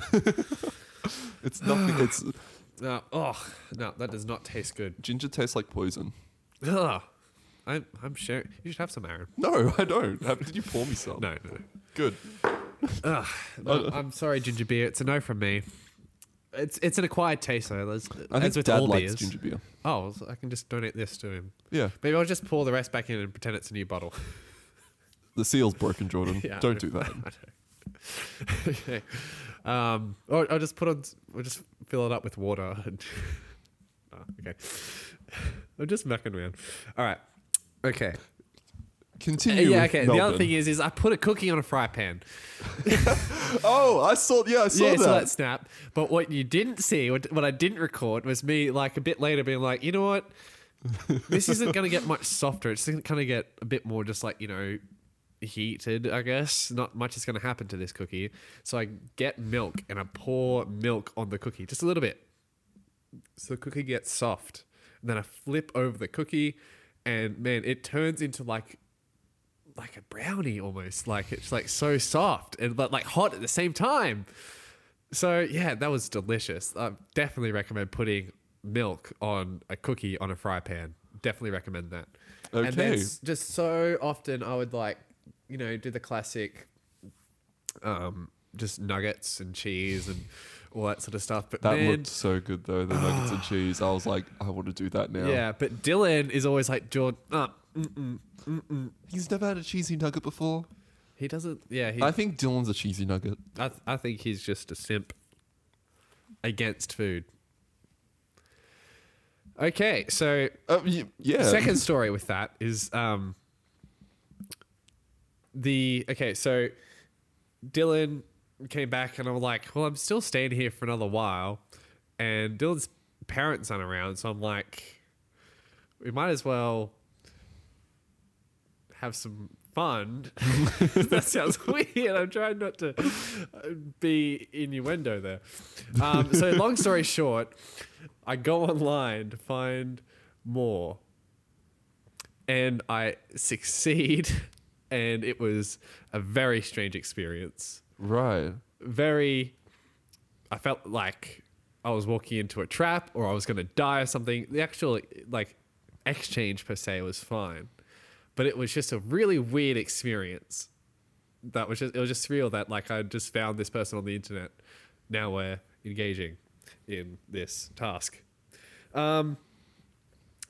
Speaker 1: It's nothing. it's
Speaker 2: no, oh no, that does not taste good.
Speaker 1: ginger tastes like poison.
Speaker 2: Ugh. I'm I'm sure you should have some, Aaron.
Speaker 1: No, I don't. Have, did you pour me some?
Speaker 2: No, no,
Speaker 1: Good.
Speaker 2: no. no I'm sorry, ginger beer. It's a no from me. It's it's an acquired taste though. There's,
Speaker 1: I
Speaker 2: as
Speaker 1: think
Speaker 2: with
Speaker 1: Dad
Speaker 2: all
Speaker 1: likes
Speaker 2: beers.
Speaker 1: ginger beer.
Speaker 2: Oh, well, I can just donate this to him.
Speaker 1: Yeah,
Speaker 2: Maybe I'll just pour the rest back in and pretend it's a new bottle.
Speaker 1: the seal's broken, Jordan.
Speaker 2: Yeah,
Speaker 1: don't do that.
Speaker 2: I know. okay. Um, or I'll just put on. We'll just fill it up with water. And oh, okay. I'm just mucking around. All right. Okay.
Speaker 1: Continue.
Speaker 2: yeah.
Speaker 1: with
Speaker 2: Okay. The other thing is, is I put a cookie on a fry pan.
Speaker 1: Oh, I saw. Yeah, I saw
Speaker 2: yeah,
Speaker 1: that.
Speaker 2: so that snap. But what you didn't see, what, what I didn't record, was me like a bit later being like, you know what? This isn't going to get much softer. It's going to get a bit more just like, you know, heated, I guess. Not much is going to happen to this cookie. So I get milk and I pour milk on the cookie, just a little bit. So the cookie gets soft. And then I flip over the cookie and man, it turns into like like a brownie almost. Like it's like so soft and but like hot at the same time. So yeah, that was delicious. I definitely recommend putting milk on a cookie on a fry pan. Definitely recommend that. Okay. And then just so often I would like, you know, do the classic um just nuggets and cheese and all that sort of stuff. But
Speaker 1: That
Speaker 2: man,
Speaker 1: looked so good though. The nuggets and cheese. I was like, I want to do that now.
Speaker 2: yeah, but Dylan is always like, Jordan, uh, mm-mm, mm-mm.
Speaker 1: He's never had a cheesy nugget before.
Speaker 2: he doesn't, yeah, he,
Speaker 1: I think Dylan's a cheesy nugget.
Speaker 2: I, th- I think he's just a simp against food. Okay, so
Speaker 1: y- yeah.
Speaker 2: second story with that is um the okay, so Dylan came back and I'm like, well, I'm still staying here for another while, and Dylan's parents aren't around, so I'm like, we might as well have some fun. that sounds weird. I'm trying not to uh, be innuendo there. Um, so, long story short, I go online to find more, and I succeed, and it was a very strange experience.
Speaker 1: Right.
Speaker 2: Very, I felt like I was walking into a trap or I was going to die or something. The actual like exchange per se was fine, but it was just a really weird experience. That was just it was just surreal that like I just found this person on the internet. Now we're engaging in this task. Um,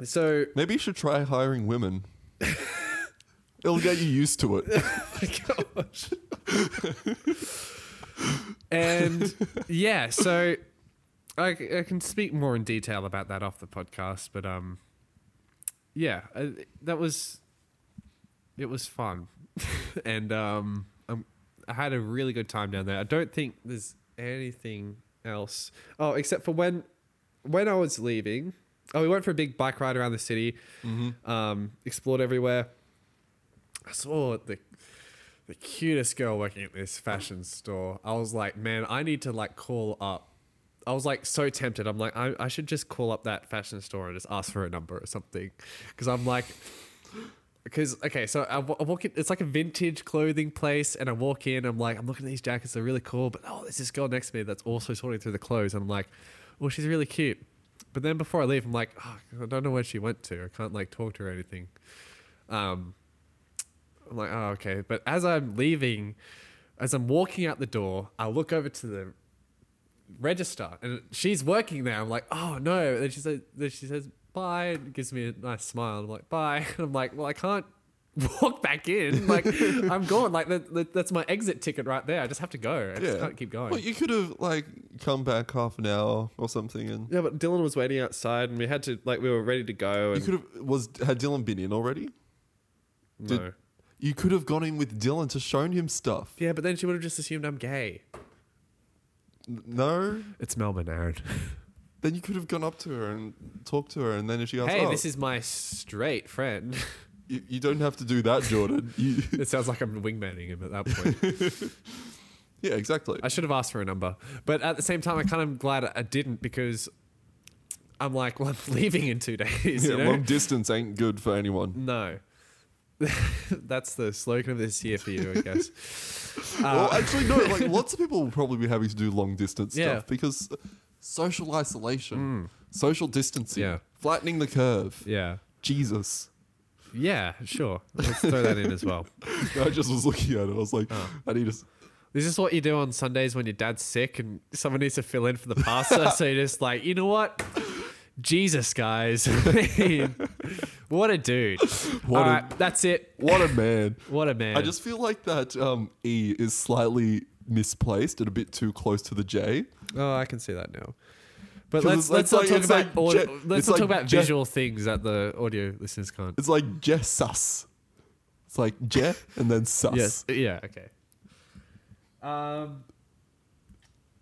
Speaker 2: so
Speaker 1: Maybe you should try hiring women. It'll get you used to it.
Speaker 2: gosh. and yeah, so I, I can speak more in detail about that off the podcast, but um, yeah, uh, that was it was fun, and um, um, I had a really good time down there. I don't think there's anything else. Oh, except for when when I was leaving. Oh, we went for a big bike ride around the city. Um, explored everywhere. I saw the the cutest girl working at this fashion store. I was like, man, I need to like call up. I was like so tempted. I'm like, I, I should just call up that fashion store and just ask for a number or something. Because I'm like, because okay, so I, I walk in. It's like a vintage clothing place, and I walk in. I'm like, I'm looking at these jackets. They're really cool. But oh, there's this girl next to me that's also sorting through the clothes. And I'm like, well, she's really cute. But then before I leave, I'm like, oh, I don't know where she went to. I can't like talk to her or anything. Um, I'm like, oh, okay. But as I'm leaving, as I'm walking out the door, I look over to the register and she's working there. I'm like, oh no. And then she says, then she says bye and gives me a nice smile. I'm like, bye. And I'm like, well, I can't walk back in. Like, I'm gone. Like, that, that, that's my exit ticket right there. I just have to go. I just
Speaker 1: Yeah.
Speaker 2: can't keep going.
Speaker 1: Well, you could have like come back half an hour or something, and
Speaker 2: yeah, but Dylan was waiting outside and we had to, like, we were ready to go.
Speaker 1: you
Speaker 2: And
Speaker 1: could have was had Dylan been in already? did-
Speaker 2: no.
Speaker 1: You could have gone in with Dylan to shown him stuff.
Speaker 2: Yeah, but then she would have just assumed I'm gay.
Speaker 1: N- No,
Speaker 2: It's Melbourne, Aaron.
Speaker 1: then you could have gone up to her and talked to her, and then if she goes,
Speaker 2: hey,
Speaker 1: oh,
Speaker 2: this is my straight friend.
Speaker 1: you, you don't have to do that, Jordan. you,
Speaker 2: it sounds like I'm wingmanning him at that point.
Speaker 1: yeah, exactly.
Speaker 2: I should have asked for a number, but at the same time, I kind of glad I didn't because I'm like, well, I'm leaving in two days.
Speaker 1: yeah,
Speaker 2: you know?
Speaker 1: long distance ain't good for anyone.
Speaker 2: no, that's the slogan of this year for you, I guess.
Speaker 1: well,
Speaker 2: Uh,
Speaker 1: actually, no. Like lots of people will probably be happy to do long distance
Speaker 2: Yeah.
Speaker 1: stuff because social isolation, social distancing,
Speaker 2: Yeah.
Speaker 1: flattening the curve.
Speaker 2: yeah,
Speaker 1: Jesus.
Speaker 2: yeah, sure. Let's throw that in as well.
Speaker 1: I just was looking at it. I was like,
Speaker 2: Oh.
Speaker 1: I need to. s-
Speaker 2: Is this what you do on Sundays when your dad's sick and someone needs to fill in for the pastor? so you're just like, you know what? Jesus, guys. I mean, what a dude.
Speaker 1: What
Speaker 2: All
Speaker 1: a-
Speaker 2: right, that's it.
Speaker 1: What a man.
Speaker 2: What a man.
Speaker 1: I just feel like that um, E is slightly misplaced and a bit too close to the J.
Speaker 2: Oh, I can see that now. But
Speaker 1: 'Cause
Speaker 2: let's let's
Speaker 1: it's
Speaker 2: not
Speaker 1: like-
Speaker 2: talk
Speaker 1: it's
Speaker 2: about
Speaker 1: like
Speaker 2: audio,
Speaker 1: Je-
Speaker 2: let's
Speaker 1: it's
Speaker 2: not
Speaker 1: like
Speaker 2: talk about
Speaker 1: Je-
Speaker 2: visual things that the audio listeners can't.
Speaker 1: It's like Jesus. It's like Je and then sus.
Speaker 2: Yes. Yeah. Okay. Um.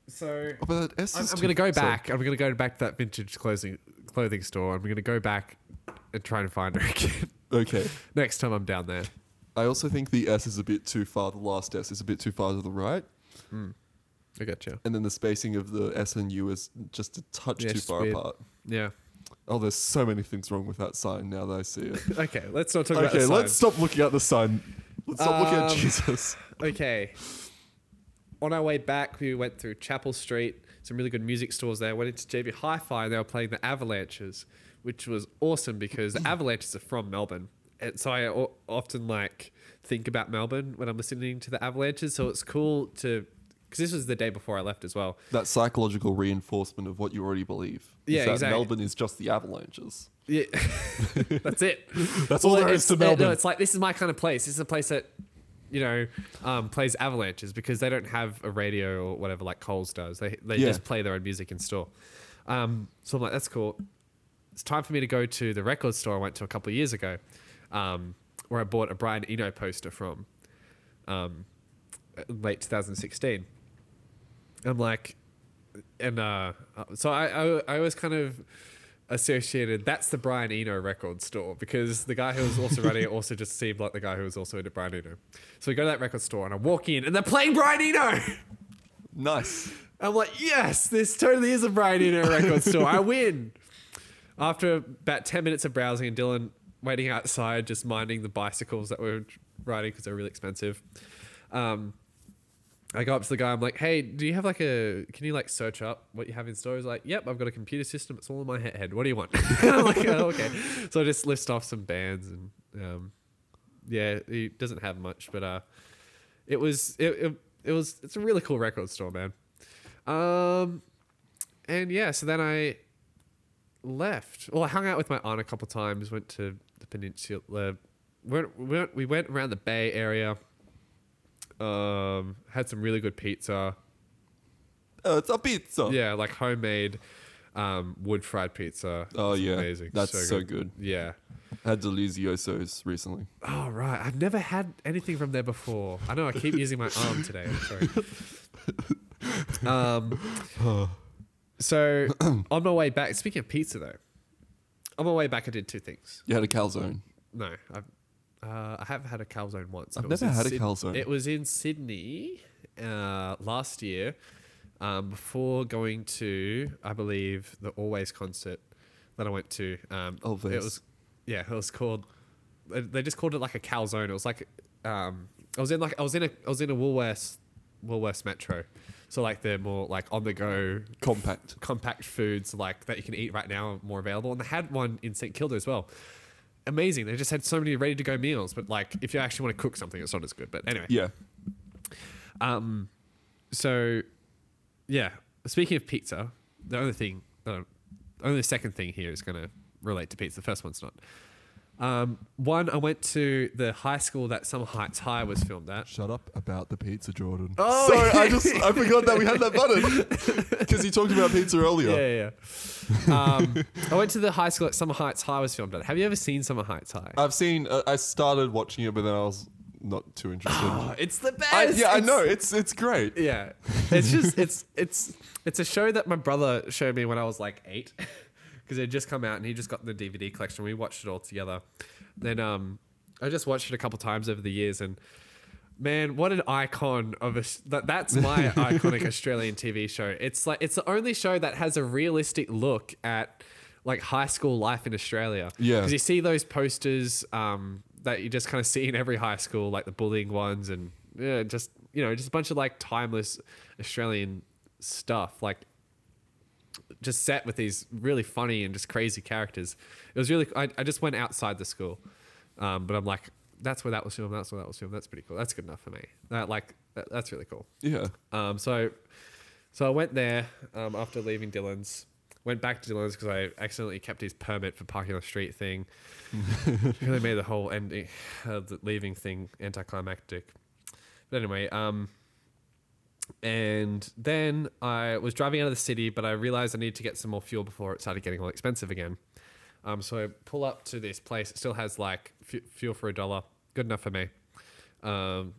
Speaker 2: So
Speaker 1: Oh, but that S
Speaker 2: I'm,
Speaker 1: is
Speaker 2: I'm
Speaker 1: too-
Speaker 2: gonna go
Speaker 1: sorry.
Speaker 2: back. I'm gonna go back to that vintage clothing clothing store. I'm gonna go back and try and find her again
Speaker 1: Okay.
Speaker 2: next time I'm down there.
Speaker 1: I also think the S is a bit too far. The last S is a bit too far to the right.
Speaker 2: I gotcha.
Speaker 1: And then the spacing of the S and U is just a touch
Speaker 2: Yeah,
Speaker 1: too
Speaker 2: it's
Speaker 1: far
Speaker 2: weird.
Speaker 1: apart.
Speaker 2: Yeah.
Speaker 1: Oh, there's so many things wrong with that sign now that I see it.
Speaker 2: Okay. Let's not talk about
Speaker 1: okay,
Speaker 2: the
Speaker 1: let's
Speaker 2: sign.
Speaker 1: stop looking at the sign. Let's stop looking at
Speaker 2: Um,
Speaker 1: Jesus.
Speaker 2: Okay. On our way back, we went through Chapel Street, some really good music stores there. Went into JB Hi-Fi, and they were playing the Avalanches, which was awesome because the Avalanches are from Melbourne, and so I o- often like think about Melbourne when I'm listening to the Avalanches. So it's cool to because this was the day before I left as well.
Speaker 1: That psychological reinforcement of what you already believe.
Speaker 2: Yeah,
Speaker 1: that
Speaker 2: exactly.
Speaker 1: Melbourne is just the avalanches.
Speaker 2: Yeah, that's it.
Speaker 1: That's all there is to Melbourne.
Speaker 2: No, it's like this is my kind of place. This is a place that you know um, plays avalanches because they don't have a radio or whatever like Coles does. They they
Speaker 1: Yeah.
Speaker 2: just play their own music in store. Um, so I'm like, that's cool. It's time for me to go to the record store I went to a couple of years ago, um, where I bought a Brian Eno poster from, um, late 2016. I'm like, and uh, so I, I I always kind of associated that's the Brian Eno record store because the guy who was also running it also just seemed like the guy who was also into Brian Eno. So we go to that record store and I walk in and they're playing Brian Eno.
Speaker 1: Nice.
Speaker 2: I'm like, yes, this totally is a Brian Eno record store. I win. After about 10 minutes of browsing and Dylan waiting outside, just minding the bicycles that we were riding because they're really expensive. Um, I go up to the guy. I'm like, "Hey, do you have like a? Can you like search up what you have in store?" He's like, "Yep, I've got a computer system. It's all in my head. What do you want?" I'm like, oh, "Okay." So I just list off some bands and um, yeah, he doesn't have much, but uh, it was it, it it was it's a really cool record store, man. Um, and yeah, so then I left. Well, I hung out with my aunt a couple times. Went to the peninsula. Went, we went we went around the Bay Area. Um, had some really good pizza.
Speaker 1: Oh, it's a pizza.
Speaker 2: Yeah, like homemade um, wood fried pizza.
Speaker 1: Oh
Speaker 2: It's
Speaker 1: yeah,
Speaker 2: amazing.
Speaker 1: That's so, good.
Speaker 2: Yeah.
Speaker 1: Had Deliziosos recently.
Speaker 2: Oh right, I've never had anything from there before. I know I keep using my arm today. I'm sorry. Um, so on my way back, speaking of pizza though, on my way back I did two things.
Speaker 1: You had a calzone.
Speaker 2: No, I've, uh, I have had a calzone once.
Speaker 1: I've never had a calzone.
Speaker 2: It was in Sydney uh, last year, um, before going to, I believe, the Always concert that I went to. Um,
Speaker 1: Always.
Speaker 2: It was, yeah, it was called. They they just called it like a calzone. It was like, um, I was in like I was in a I was in a Woolworths, Woolworths Metro, so like they're more like on the go
Speaker 1: Compact.
Speaker 2: compact foods like that you can eat right now are more available. And they had one in St Kilda as well. Amazing. They just had so many ready to go meals, but like if you actually want to cook something, it's not as good. But anyway,
Speaker 1: Yeah.
Speaker 2: um, so yeah. Speaking of pizza, the only thing, uh, only the second thing here is going to relate to pizza. The first one's not. Um, one, I went to the high school that Summer Heights High was filmed at.
Speaker 1: Shut up about the pizza, Jordan.
Speaker 2: Oh,
Speaker 1: Sorry, I just I forgot that we had that button because you talked about pizza earlier.
Speaker 2: Yeah, yeah. um, I went to the high school that Summer Heights High was filmed at. Have you ever seen Summer Heights High?
Speaker 1: I've seen. Uh, I started watching it, but then I was not too interested.
Speaker 2: Oh, it's the best.
Speaker 1: I, yeah, I know. It's it's great.
Speaker 2: Yeah, it's just it's it's it's a show that my brother showed me when I was like eight, because it had just come out and he just got the DVD collection. We watched it all together. Then um, I just watched it a couple times over the years, and man, what an icon of a that, that's my iconic Australian TV show. It's like it's the only show that has a realistic look at like high school life in Australia.
Speaker 1: Yeah.
Speaker 2: because you see those posters um, that you just kind of see in every high school, like the bullying ones, and yeah, just you know, just a bunch of like timeless Australian stuff, like just set with these really funny and just crazy characters. It was really. I, I just went outside the school, um, but I'm like, that's where that was filmed. That's where that was filmed. That's pretty cool. That's good enough for me. That like that, that's really cool.
Speaker 1: Yeah.
Speaker 2: Um, so, so I went there um, after leaving Dylan's. Went back to Dylan's because I accidentally kept his permit for parking on the street thing. really made the whole ending, uh, the leaving thing anticlimactic. But anyway, um, and then I was driving out of the city, but I realized I needed to get some more fuel before it started getting all expensive again. Um, so I pull up to this place. It still has like f- fuel for a dollar. Good enough for me. Um,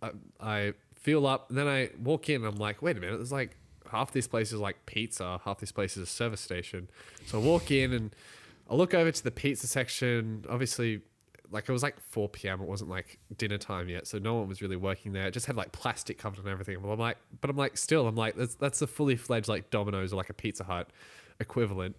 Speaker 2: I, I fuel up, then I walk in. and I'm like, wait a minute. There's like half this place is like pizza, half this place is a service station. So I walk in and I look over to the pizza section. Obviously, like it was like 4 p.m. It wasn't like dinner time yet, so no one was really working there. It just had like plastic covered and everything. But I'm like, but I'm like, still, I'm like, that's that's a fully fledged like Domino's or like a Pizza Hut equivalent,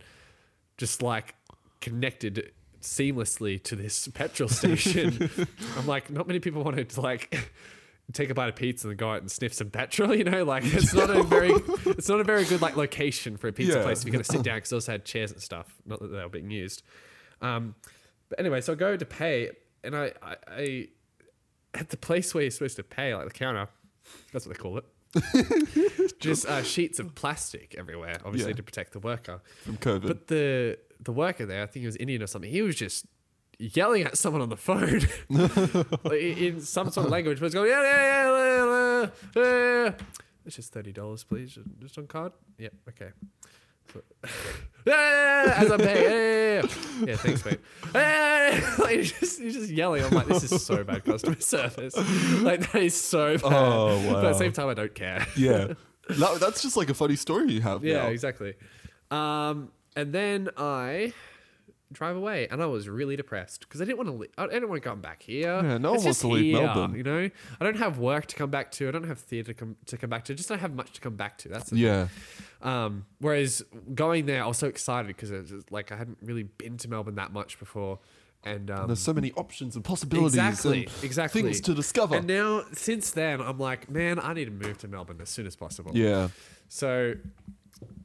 Speaker 2: just like connected seamlessly to this petrol station. I'm like, not many people wanted to like take a bite of pizza and go out and sniff some petrol. You know, like it's not a very, it's not a very good like location for a pizza
Speaker 1: Yeah.
Speaker 2: place if you're gonna sit down because also had chairs and stuff. Not that they were being used. Um, but anyway, so I go to pay, and I, I, I at the place where you're supposed to pay, like the counter, that's what they call it. Just uh, sheets of plastic everywhere, obviously
Speaker 1: Yeah.
Speaker 2: to protect the worker.
Speaker 1: From COVID.
Speaker 2: But the the worker there, I think he was Indian or something. He was just yelling at someone on the phone in some sort of language. But it's going, yeah, yeah, yeah, yeah, yeah, yeah. It's just thirty dollars, please, just on card. Yep, okay. So- yeah, as I'm paying. Yeah, yeah, yeah. yeah thanks, mate. Like, he's just, he's just yelling. I'm like, this is so bad customer service. Like that is so bad.
Speaker 1: Oh, wow.
Speaker 2: But at the same time, I don't care.
Speaker 1: yeah. No, that's just like a funny story you have.
Speaker 2: Yeah,
Speaker 1: now.
Speaker 2: exactly. Um, and then I drive away, and I was really depressed because I didn't want to. Li- I didn't want to come back here.
Speaker 1: Yeah, no one wants to leave
Speaker 2: here,
Speaker 1: Melbourne.
Speaker 2: You know, I don't have work to come back to. I don't have theatre to come to come back to. Just don't have much to come back to. That's the
Speaker 1: Yeah.
Speaker 2: Um, whereas going there, I was so excited because it was just, like I hadn't really been to Melbourne that much before, and um,
Speaker 1: There's so many options and possibilities.
Speaker 2: exactly,
Speaker 1: and
Speaker 2: exactly
Speaker 1: Things to discover.
Speaker 2: And now, since then, I'm like, man, I need to move to Melbourne as soon as possible.
Speaker 1: yeah.
Speaker 2: So,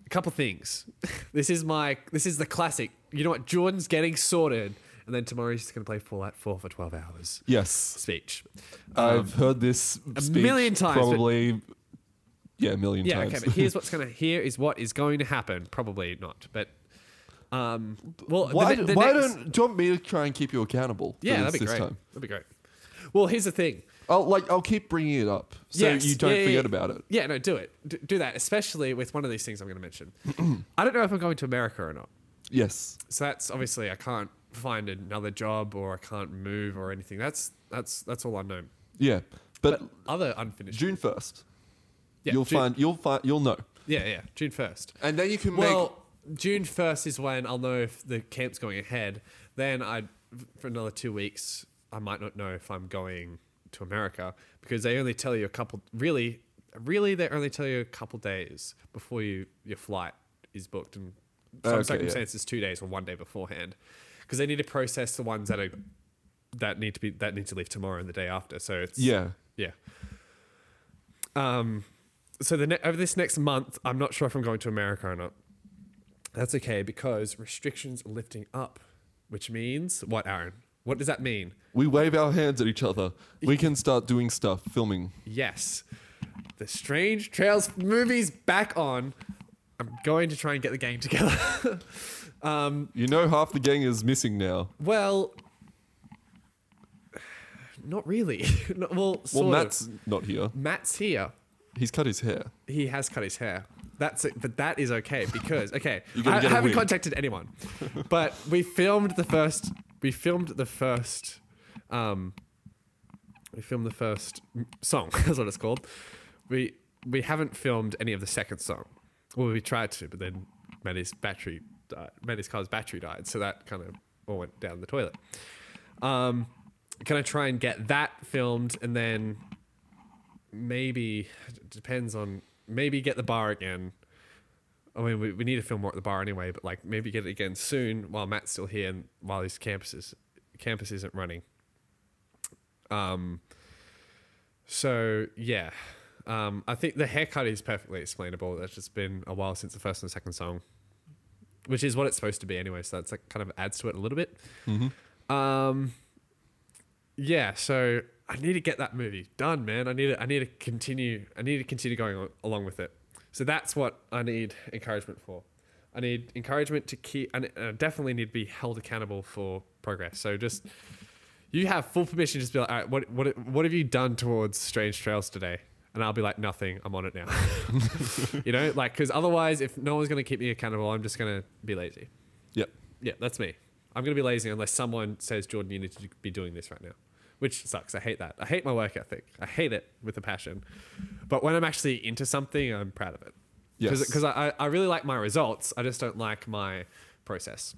Speaker 2: a couple things. this is my this is the classic. You know what? Jordan's getting sorted, and then tomorrow he's going to play Fallout 4 for 12 hours.
Speaker 1: Yes.
Speaker 2: Speech.
Speaker 1: I've heard this
Speaker 2: Um, a million times, but-
Speaker 1: Probably. yeah, a million
Speaker 2: Yeah.
Speaker 1: times.
Speaker 2: Okay. But here's what's going to here is what is going to happen. Probably not, but um. Well,
Speaker 1: why
Speaker 2: ne- the
Speaker 1: why
Speaker 2: next-
Speaker 1: don't do you want me to try and keep you accountable?
Speaker 2: Yeah, that'd be great.
Speaker 1: Time?
Speaker 2: That'd be great. Well, here's the thing.
Speaker 1: I'll like I'll keep bringing it up so
Speaker 2: Yes,
Speaker 1: you don't
Speaker 2: yeah, yeah,
Speaker 1: forget
Speaker 2: yeah.
Speaker 1: about it.
Speaker 2: Yeah, no, do it. D- do that, especially with one of these things I'm going to mention. I don't know if I'm going to America or not.
Speaker 1: Yes.
Speaker 2: So that's obviously I can't find another job or I can't move or anything. That's that's that's all unknown.
Speaker 1: Yeah. But,
Speaker 2: But, other unfinished.
Speaker 1: June first,
Speaker 2: yeah,
Speaker 1: you'll
Speaker 2: June-
Speaker 1: find you'll find you'll know,
Speaker 2: Yeah, yeah, June first.
Speaker 1: and then you can
Speaker 2: Well, June first is when I'll know if the camp's going ahead. Then I, for another two weeks, I might not know if I'm going to America because they only tell you a couple. Really, really, they only tell you a couple days before you your flight is booked, and some
Speaker 1: Okay, yeah.
Speaker 2: circumstances two days or one day beforehand, because they need to process the ones that are that need to be that need to leave tomorrow and the day after. So it's
Speaker 1: yeah.
Speaker 2: yeah. Um, so the ne- over this next month, I'm not sure if I'm going to America or not. That's okay because restrictions are lifting up, which means what, Aaron? What does that mean?
Speaker 1: We wave our hands at each other. We can start doing stuff, filming.
Speaker 2: Yes, the Strange Trails movies back on. I'm going to try and get the game together. um,
Speaker 1: You know, half the gang is missing now.
Speaker 2: well, not really. No, well,
Speaker 1: Well,
Speaker 2: sort of.
Speaker 1: Matt's not here.
Speaker 2: Matt's here.
Speaker 1: He's cut his hair.
Speaker 2: he has cut his hair. That's it, but that is okay because okay, I, I haven't contacted anyone, but we filmed the first. We filmed the first. Um, we filmed the first song. That's what it's called. We we haven't filmed any of the second song. Well, we tried to, but then Maddie's battery died. Maddie's car's battery died, so that kind of all went down the toilet. Um, can I try and get that filmed and then maybe depends on maybe get the bar again. I mean, we, we need to film more at the bar anyway, but like maybe get it again soon while Matt's still here and while his campus is, campus isn't running. Um. So yeah, um, I think the haircut is perfectly explainable. That's just been a while since the first and second song, which is what it's supposed to be anyway. So that's like kind of adds to it a little bit. Um, yeah, so I need to get that movie done, man. I need to, I need to continue. I need to continue going on, along with it. So that's what I need encouragement for. I need encouragement to keep, and I definitely need to be held accountable for progress. So just you have full permission to just be like, all right, what what what have you done towards Strange Trails today? And I'll be like, nothing. I'm on it now. you know, like because otherwise, if no one's gonna keep me accountable, I'm just gonna be lazy.
Speaker 1: Yep.
Speaker 2: Yeah, that's me. I'm going to be lazy unless someone says, Jordan, you need to be doing this right now, which sucks. I hate that. I hate my work ethic. I hate it with a passion. But when I'm actually into something, I'm proud of it.
Speaker 1: Yes.
Speaker 2: Because I, I really like my results. I just don't like my process.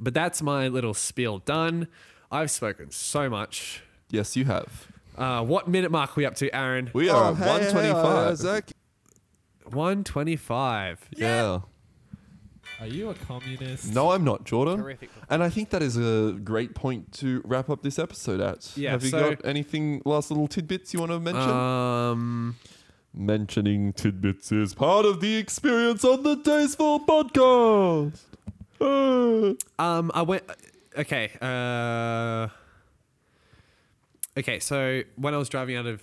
Speaker 2: But that's my little spiel done. I've spoken so much.
Speaker 1: Yes, you have.
Speaker 2: Uh, what minute mark are we up to, Aaron?
Speaker 1: We are
Speaker 2: Oh,
Speaker 1: at 125.
Speaker 3: Zach.
Speaker 2: 125.
Speaker 1: yeah.
Speaker 3: Are you a communist?
Speaker 1: No, I'm not, Jordan.
Speaker 2: Terrific.
Speaker 1: And I think that is a great point to wrap up this episode at.
Speaker 2: Yeah,
Speaker 1: have you
Speaker 2: so-
Speaker 1: got anything, last little tidbits you want to mention?
Speaker 2: Um,
Speaker 1: Mentioning tidbits is part of the experience on the Daysful podcast. Ah.
Speaker 2: Um, I went. Okay. Uh, okay. So when I was driving out of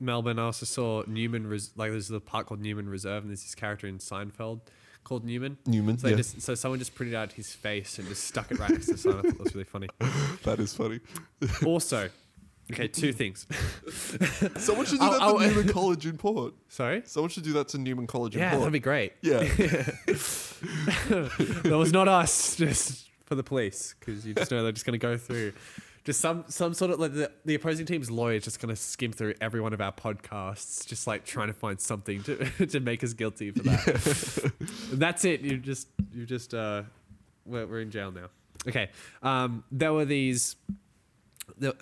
Speaker 2: Melbourne, I also saw Newman. Res- like there's a park called Newman Reserve, and there's this character in Seinfeld called Newman.
Speaker 1: Newman,
Speaker 2: So,
Speaker 1: yeah.
Speaker 2: just, so someone just printed out his face and just stuck it right next to the sign. I thought that was really funny.
Speaker 1: that is funny.
Speaker 2: Also, okay, two things.
Speaker 1: Someone should do
Speaker 2: I'll-
Speaker 1: that
Speaker 2: I'll-
Speaker 1: to Newman College in Port.
Speaker 2: Sorry.
Speaker 1: Someone should do that to Newman College in
Speaker 2: Yeah,
Speaker 1: Port.
Speaker 2: that'd be great.
Speaker 1: yeah.
Speaker 2: that was not us, just for the police, because you just know they're just going to go through Just some some sort of like the, the opposing team's lawyer is just gonna skim through every one of our podcasts, just like trying to find something to to make us guilty for that. and that's it. You just you just uh, we're, we're in jail now. Okay. Um, there were these. The,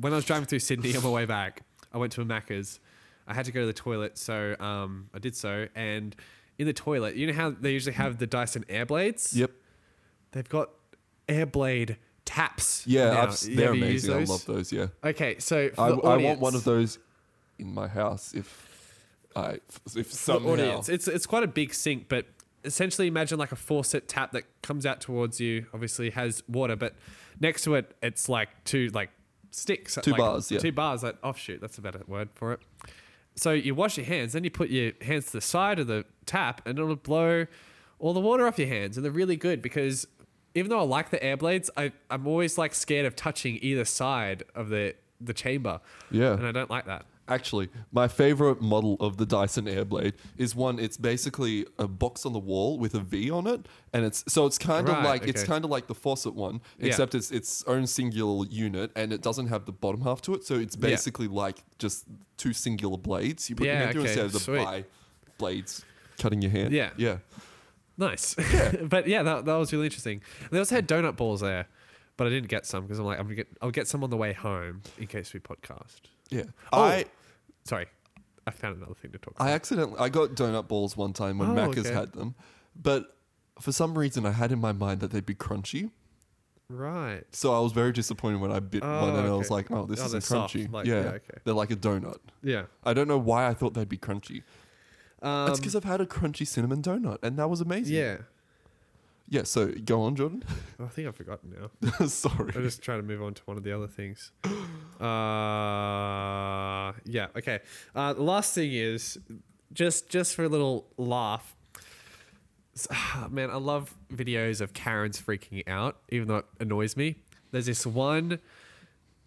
Speaker 2: when I was driving through Sydney on my way back, I went to a Macca's. I had to go to the toilet, so um, I did so. And in the toilet, you know how they usually have the Dyson air blades?
Speaker 1: Yep.
Speaker 2: They've got air blade taps.
Speaker 1: Yeah,
Speaker 2: now.
Speaker 1: I've, they're amazing. I
Speaker 2: those?
Speaker 1: love those. Yeah.
Speaker 2: Okay, so for
Speaker 1: I,
Speaker 2: the
Speaker 1: I want one of those in my house if I if
Speaker 2: for the
Speaker 1: somehow.
Speaker 2: audience. It's it's quite a big sink, but essentially imagine like a faucet tap that comes out towards you. Obviously has water, but next to it, it's like two like sticks.
Speaker 1: Two
Speaker 2: like,
Speaker 1: bars, yeah.
Speaker 2: Two bars. Like offshoot. Oh, that's a better word for it. So you wash your hands, then you put your hands to the side of the tap, and it'll blow all the water off your hands. And they're really good because even though I like the air blades, I I'm always like scared of touching either side of the the chamber.
Speaker 1: Yeah.
Speaker 2: and I don't like that.
Speaker 1: Actually, my favorite model of the Dyson Airblade is one. It's basically a box on the wall with a V on it, and it's so it's kind of
Speaker 2: Right,
Speaker 1: like it's
Speaker 2: okay.
Speaker 1: kind of like the faucet one,
Speaker 2: Yeah.
Speaker 1: except it's its own singular unit, and it doesn't have the bottom half to it. So it's basically like just two singular blades you put
Speaker 2: Yeah,
Speaker 1: your hand through
Speaker 2: okay,
Speaker 1: instead of the
Speaker 2: sweet.
Speaker 1: bi blades cutting your hand.
Speaker 2: Yeah.
Speaker 1: yeah.
Speaker 2: Nice. but yeah, that, that was really interesting. And they also had donut balls there, but I didn't get some because I'm like, I'm gonna get, I'll get some on the way home in case we podcast.
Speaker 1: Yeah.
Speaker 2: Oh.
Speaker 1: I
Speaker 2: Sorry, I found another thing to talk about.
Speaker 1: I accidentally I got donut balls one time when
Speaker 2: Oh,
Speaker 1: Macca's
Speaker 2: okay.
Speaker 1: had them, but for some reason I had in my mind that they'd be crunchy.
Speaker 2: right.
Speaker 1: So I was very disappointed when I bit
Speaker 2: Oh,
Speaker 1: one and I was
Speaker 2: okay.
Speaker 1: like, oh, this
Speaker 2: Oh,
Speaker 1: isn't
Speaker 2: soft,
Speaker 1: crunchy.
Speaker 2: like-
Speaker 1: yeah,
Speaker 2: yeah, okay.
Speaker 1: they're like a donut.
Speaker 2: Yeah.
Speaker 1: I don't know why I thought they'd be crunchy.
Speaker 2: Um,
Speaker 1: It's because I've had a crunchy cinnamon donut and that was amazing.
Speaker 2: yeah.
Speaker 1: Yeah, so go on, Jordan.
Speaker 2: I think I've forgotten now.
Speaker 1: Sorry.
Speaker 2: I'm just trying to move on to one of the other things. Uh, yeah. Okay. Uh, the last thing is just just for a little laugh. Man, I love videos of Karens freaking out, even though it annoys me. There's this one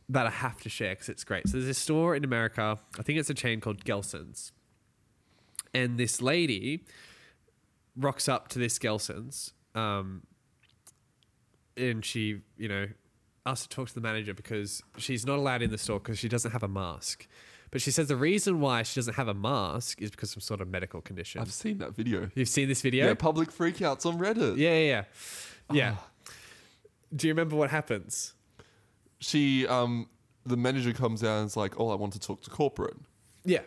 Speaker 2: that I have to share because it's great. So there's this store in America. I think it's a chain called Gelson's, and this lady rocks up to this Gelson's. Um, and she, you know, asked to talk to the manager because she's not allowed in the store because she doesn't have a mask. But she says the reason why she doesn't have a mask is because of some sort of medical condition.
Speaker 1: I've seen that video.
Speaker 2: You've seen this video?
Speaker 1: Yeah, public freakouts on Reddit.
Speaker 2: yeah, yeah, yeah. Yeah. Do you remember what happens?
Speaker 1: She, um, the manager comes out and is like, oh, I want to talk to corporate.
Speaker 2: Yeah.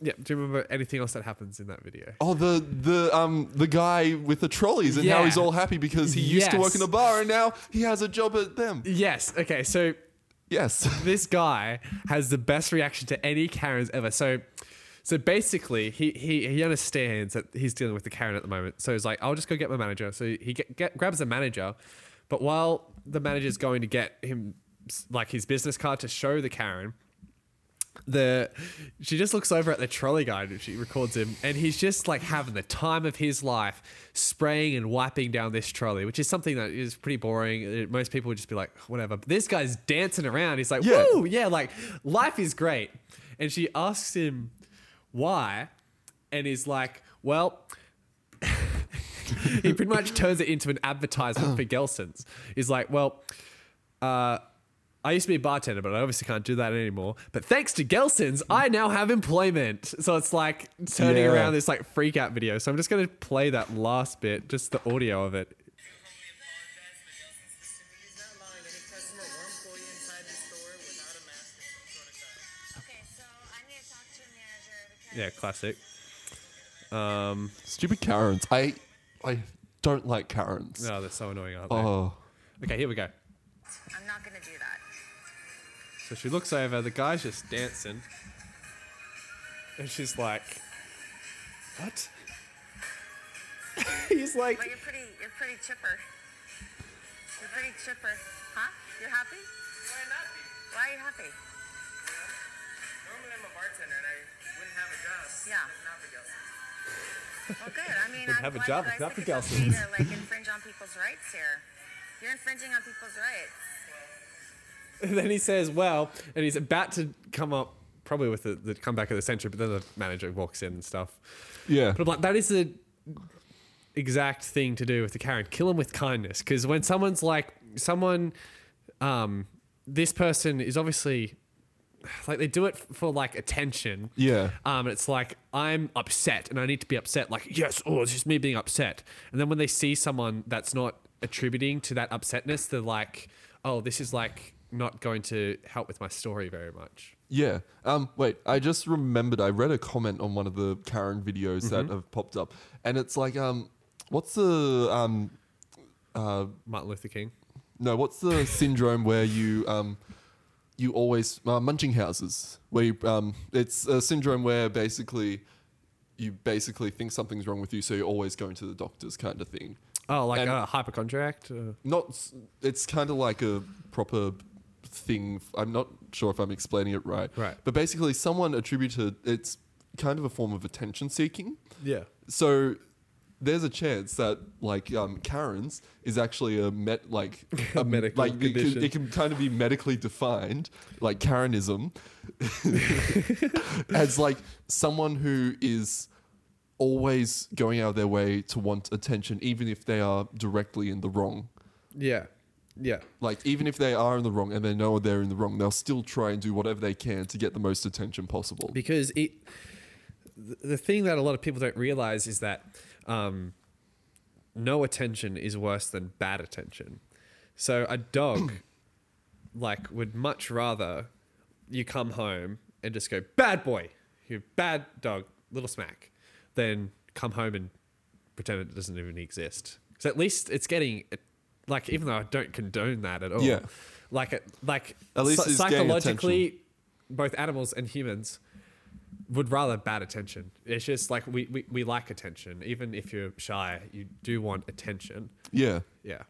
Speaker 2: Yeah. Do you remember anything else that happens in that video?
Speaker 1: Oh, the the um the guy with the trolleys and how he's all happy because he used to work in a bar and now he has a job at them.
Speaker 2: Yes. Okay. So
Speaker 1: Yes.
Speaker 2: this guy has the best reaction to any Karens ever. So, so basically, he he he understands that he's dealing with the Karen at the moment. So he's like, "I'll just go get my manager." So he get, get, grabs a manager, but while the manager's going to get him s- like his business card to show the Karen, the she just looks over at the trolley guy and she records him and he's just like having the time of his life spraying and wiping down this trolley which is something that is pretty boring Uh, most people would just be like whatever but this guy's dancing around he's like
Speaker 1: Yeah.
Speaker 2: woo yeah like life is great and she asks him why and he's like well he pretty much turns it into an advertisement for Gelson's. He's like, well, uh, I used to be a bartender, but I obviously can't do that anymore. But thanks to Gelson's, I now have employment. So it's like turning
Speaker 1: Yeah.
Speaker 2: around this like freak out video. So I'm just going to play that last bit, just the audio of it.
Speaker 4: He's not allowing any customer or employee inside the store without a mask of some sort of kind.
Speaker 5: Okay, so I need to talk to a manager because
Speaker 2: Yeah, classic.
Speaker 1: Um, Stupid Karens. I I don't like Karens.
Speaker 2: No, they're so annoying, aren't they?
Speaker 1: Oh.
Speaker 2: Okay, here we go.
Speaker 5: I'm not gonna do that.
Speaker 2: So she looks over, the guy's just dancing. And she's like, What? He's like,
Speaker 5: But you're pretty, you're pretty chipper. You're pretty chipper, huh? You're happy?
Speaker 4: Why not be?
Speaker 5: Why are you happy?
Speaker 4: Normally I'm a bartender and I wouldn't have a job.
Speaker 5: Yeah.
Speaker 4: Not for Gelson's.
Speaker 5: Well, good. I mean, I'm
Speaker 2: have a
Speaker 5: glad
Speaker 2: job
Speaker 5: you
Speaker 2: if
Speaker 5: guys
Speaker 2: not for
Speaker 5: think it's okay
Speaker 2: Gelson's.
Speaker 5: like infringe on people's rights here. You're infringing on people's rights.
Speaker 2: And then he says, "Well," and he's about to come up, probably with the, the comeback of the century, but then the manager walks in and stuff.
Speaker 1: Yeah.
Speaker 2: But I'm like, that is the exact thing to do with the Karen. Kill him with kindness, because when someone's like, someone, um, this person is obviously like they do it for like attention.
Speaker 1: Yeah.
Speaker 2: Um, it's like I'm upset and I need to be upset. Like yes, oh, it's just me being upset. And then when they see someone that's not attributing to that upsetness, they're like, oh, this is like not going to help with my story very much.
Speaker 1: Yeah. Um. Wait. I just remembered. I read a comment on one of the Karen videos
Speaker 2: Mm-hmm.
Speaker 1: that have popped up, and it's like, um, what's the um, uh,
Speaker 2: Martin Luther King.
Speaker 1: no, what's the syndrome where you um, you always uh, Munchausen's, where you um, it's a syndrome where basically you basically think something's wrong with you, so you're always going to the doctors, kind of thing.
Speaker 2: Oh, like
Speaker 1: And-
Speaker 2: a hypochondriac. Uh,
Speaker 1: Not. It's kind of like a proper thing. I'm not sure if I'm explaining it right.
Speaker 2: Right.
Speaker 1: But basically, someone attributed it's kind of a form of attention seeking.
Speaker 2: yeah.
Speaker 1: So there's a chance that like um, Karen's is actually a met like
Speaker 2: A medical
Speaker 1: like it can,
Speaker 2: condition.
Speaker 1: it can kind of be medically defined like Karenism as like someone who is always going out of their way to want attention even if they are directly in the wrong
Speaker 2: Yeah. Yeah.
Speaker 1: like even if they are in the wrong and they know they're in the wrong they'll still try and do whatever they can to get the most attention possible.
Speaker 2: Because it the thing that a lot of people don't realize is that um, no attention is worse than bad attention. So a dog like would much rather you come home and just go bad boy you bad dog little smack than come home and pretend it doesn't even exist. So at least it's getting like even though i don't condone that at all
Speaker 1: Yeah.
Speaker 2: like it like
Speaker 1: At least getting
Speaker 2: psychologically both animals and humans would rather bad attention. It's just like we, we, we like attention. Even if you're shy, you do want attention.
Speaker 1: yeah
Speaker 2: Yeah.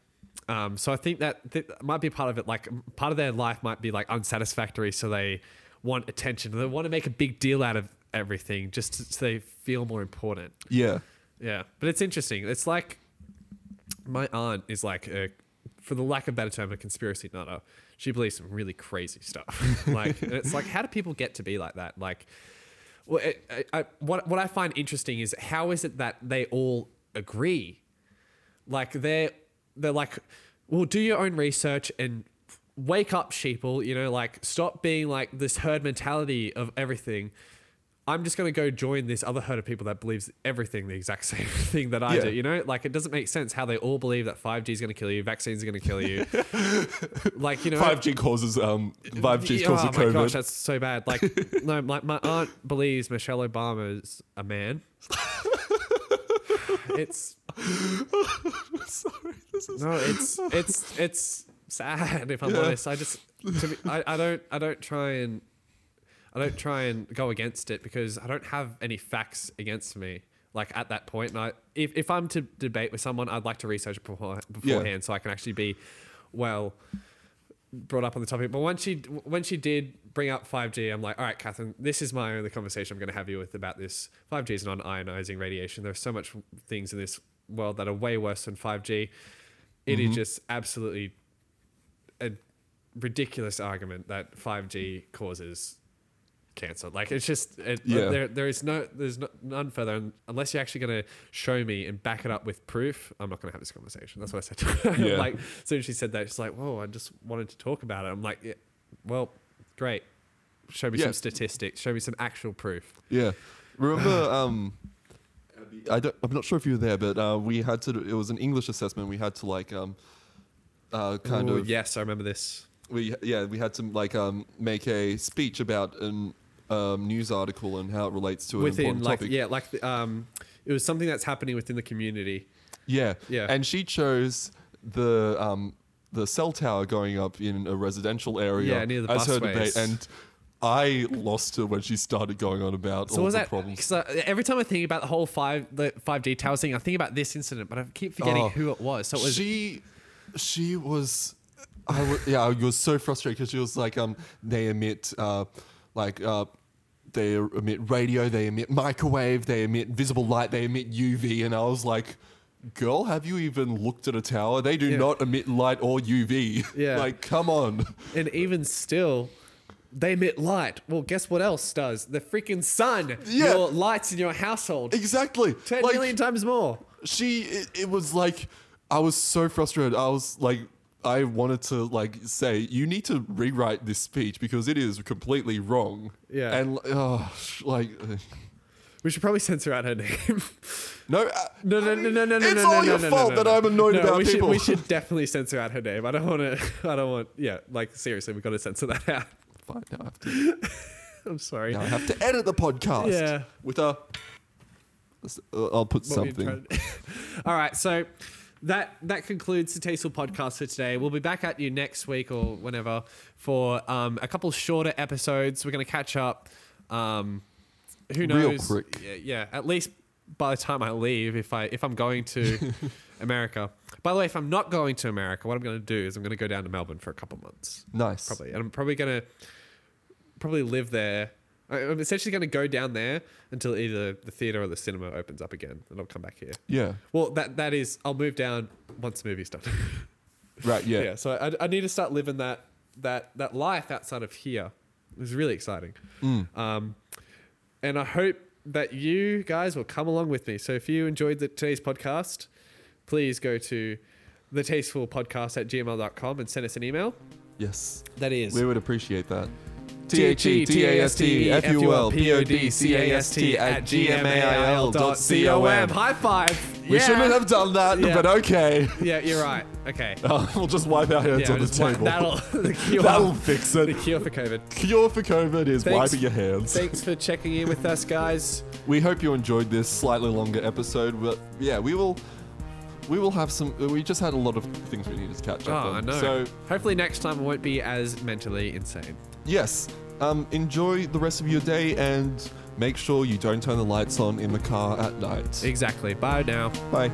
Speaker 2: Um, so I think that, that might be part of it. Like part of their life might be like unsatisfactory. So they want attention. They want to make a big deal out of everything just so they feel more important.
Speaker 1: yeah
Speaker 2: Yeah, but it's interesting. It's like my aunt is like a, for the lack of better term, a conspiracy nutter. She believes some really crazy stuff. like it's like, how do people get to be like that? Like, well, I, I, what what I find interesting is how is it that they all agree? Like they're they're like, well, do your own research and wake up, sheeple. You know, like stop being like this herd mentality of everything. I'm just gonna go join this other herd of people that believes everything the exact same thing that I
Speaker 1: Yeah.
Speaker 2: do. You know, like it doesn't make sense how they all believe that 5G is gonna kill you, vaccines are gonna kill you. like you know,
Speaker 1: 5G causes um 5G
Speaker 2: yeah,
Speaker 1: causes
Speaker 2: oh my
Speaker 1: COVID.
Speaker 2: gosh, that's so bad. Like, no, like my aunt believes Michelle Obama's a man. it's
Speaker 1: Sorry, this is
Speaker 2: no, it's it's it's sad. If I'm
Speaker 1: Yeah.
Speaker 2: honest, I just to be, I, I don't I don't try and I don't try and go against it because I don't have any facts against me. Like at that point, and I if if I'm to debate with someone, I'd like to research before, beforehand so I can actually be well brought up on the topic. But when she when she did bring up 5G, I'm like, all right, Catherine, this is my only conversation I'm going to have you with about this. 5G is non-ionizing radiation. There's so much things in this world that are way worse than 5G. It is mm-hmm. just absolutely a ridiculous argument that 5G causes cancer. Like it's just it,
Speaker 1: Yeah.
Speaker 2: there there is no there's no, none further unless you're actually going to show me and back it up with proof. I'm not going to have this conversation. That's what I said to her.
Speaker 1: Yeah.
Speaker 2: like as soon as she said that, she's like, "Whoa, I just wanted to talk about it." I'm like, yeah, "Well, great. Show me
Speaker 1: Yeah.
Speaker 2: some statistics. Show me some actual proof."
Speaker 1: Yeah. Remember, um, I don't, I'm not sure if you were there, but uh, we had to. It was an English assessment. We had to like, um, uh, kind
Speaker 2: Ooh,
Speaker 1: of.
Speaker 2: yes, I remember this.
Speaker 1: We yeah, we had to like um make a speech about an um, news article and how it relates to an
Speaker 2: Within
Speaker 1: important
Speaker 2: like
Speaker 1: topic.
Speaker 2: yeah, like the, um, it was something that's happening within the community.
Speaker 1: Yeah.
Speaker 2: Yeah.
Speaker 1: And she chose the um the cell tower going up in a residential area
Speaker 2: Yeah, near the
Speaker 1: as her
Speaker 2: busways.
Speaker 1: debate and I lost her when she started going on about
Speaker 2: So
Speaker 1: all
Speaker 2: was
Speaker 1: the
Speaker 2: that
Speaker 1: problems.
Speaker 2: because uh, every time I think about the whole five the five G towers thing, I think about this incident, but I keep forgetting
Speaker 1: Oh,
Speaker 2: who it was. So it was
Speaker 1: she she was I w- yeah I was so frustrated because she was like um they emit uh like uh they er, emit radio they emit microwave they emit visible light they emit UV and I was like girl have you even looked at a tower they do
Speaker 2: Yeah.
Speaker 1: not emit light or UV
Speaker 2: Yeah.
Speaker 1: like come on
Speaker 2: and even still, they emit light. Well, guess what else does? The freaking sun.
Speaker 1: Yeah.
Speaker 2: Your lights in your household.
Speaker 1: exactly
Speaker 2: Ten
Speaker 1: like
Speaker 2: million times more.
Speaker 1: she it, it was like I was so frustrated I was like I wanted to like say you need to rewrite this speech because it is completely wrong.
Speaker 2: Yeah.
Speaker 1: and oh, like uh,
Speaker 2: We should probably censor out her name.
Speaker 1: no, uh,
Speaker 2: No, no, no, no, no, no.
Speaker 1: It's
Speaker 2: no,
Speaker 1: all
Speaker 2: no,
Speaker 1: your
Speaker 2: no, no,
Speaker 1: fault
Speaker 2: no,
Speaker 1: that
Speaker 2: no.
Speaker 1: I'm annoyed
Speaker 2: no,
Speaker 1: about
Speaker 2: we
Speaker 1: people.
Speaker 2: Should, we should definitely censor out her name. I don't want to. I don't want. Yeah, like seriously, we got to censor that out.
Speaker 1: Fine, now I have to.
Speaker 2: I'm sorry.
Speaker 1: Now I have to edit the podcast.
Speaker 2: Yeah.
Speaker 1: with a. uh, I'll put
Speaker 2: What were you
Speaker 1: something.
Speaker 2: All right, so that that concludes the Tasteful podcast for today. We'll be back at you next week or whenever for um, a couple shorter episodes. We're going to catch up. Um, who knows? Yeah, yeah, at least by the time I leave, if I if I'm going to America. By the way, if I'm not going to America, what I'm going to do is I'm going to go down to Melbourne for a couple months,
Speaker 1: Nice.
Speaker 2: probably, and I'm probably going to probably live there. I'm essentially going to go down there until either the theater or the cinema opens up again, and I'll come back here.
Speaker 1: Yeah.
Speaker 2: Well, that that is, I'll move down once the movie's done.
Speaker 1: Right. Yeah.
Speaker 2: yeah. So I, I need to start living that that that life outside of here. It was really exciting.
Speaker 1: Mm.
Speaker 2: Um, and I hope that you guys will come along with me. So if you enjoyed the, today's podcast, please go to the tasteful podcast at gmail.com and send us an email.
Speaker 1: Yes.
Speaker 2: That is
Speaker 1: We would appreciate that.
Speaker 2: T H E T A S T F U L P O D C A S T at gmail dot com. High five.
Speaker 1: We
Speaker 2: Yeah.
Speaker 1: shouldn't have done that,
Speaker 2: Yeah.
Speaker 1: but okay.
Speaker 2: Yeah, you're right. Okay.
Speaker 1: Uh, we'll just wipe our hands
Speaker 2: Yeah,
Speaker 1: on the
Speaker 2: just wi-
Speaker 1: table.
Speaker 2: That'll the cure.
Speaker 1: That'll fix it.
Speaker 2: the
Speaker 1: it.
Speaker 2: cure for COVID.
Speaker 1: Cure for COVID is
Speaker 2: Thanks.
Speaker 1: wiping your hands.
Speaker 2: Thanks for checking in with us, guys.
Speaker 1: We hope you enjoyed this slightly longer episode, but yeah, we will. We will have some. We just had a lot of things we needed to catch up Oh,
Speaker 2: I
Speaker 1: on.
Speaker 2: know.
Speaker 1: So
Speaker 2: Hopefully next time I won't be as mentally insane.
Speaker 1: yes, um, enjoy the rest of your day and make sure you don't turn the lights on in the car at night.
Speaker 2: Exactly. Bye now.
Speaker 1: Bye.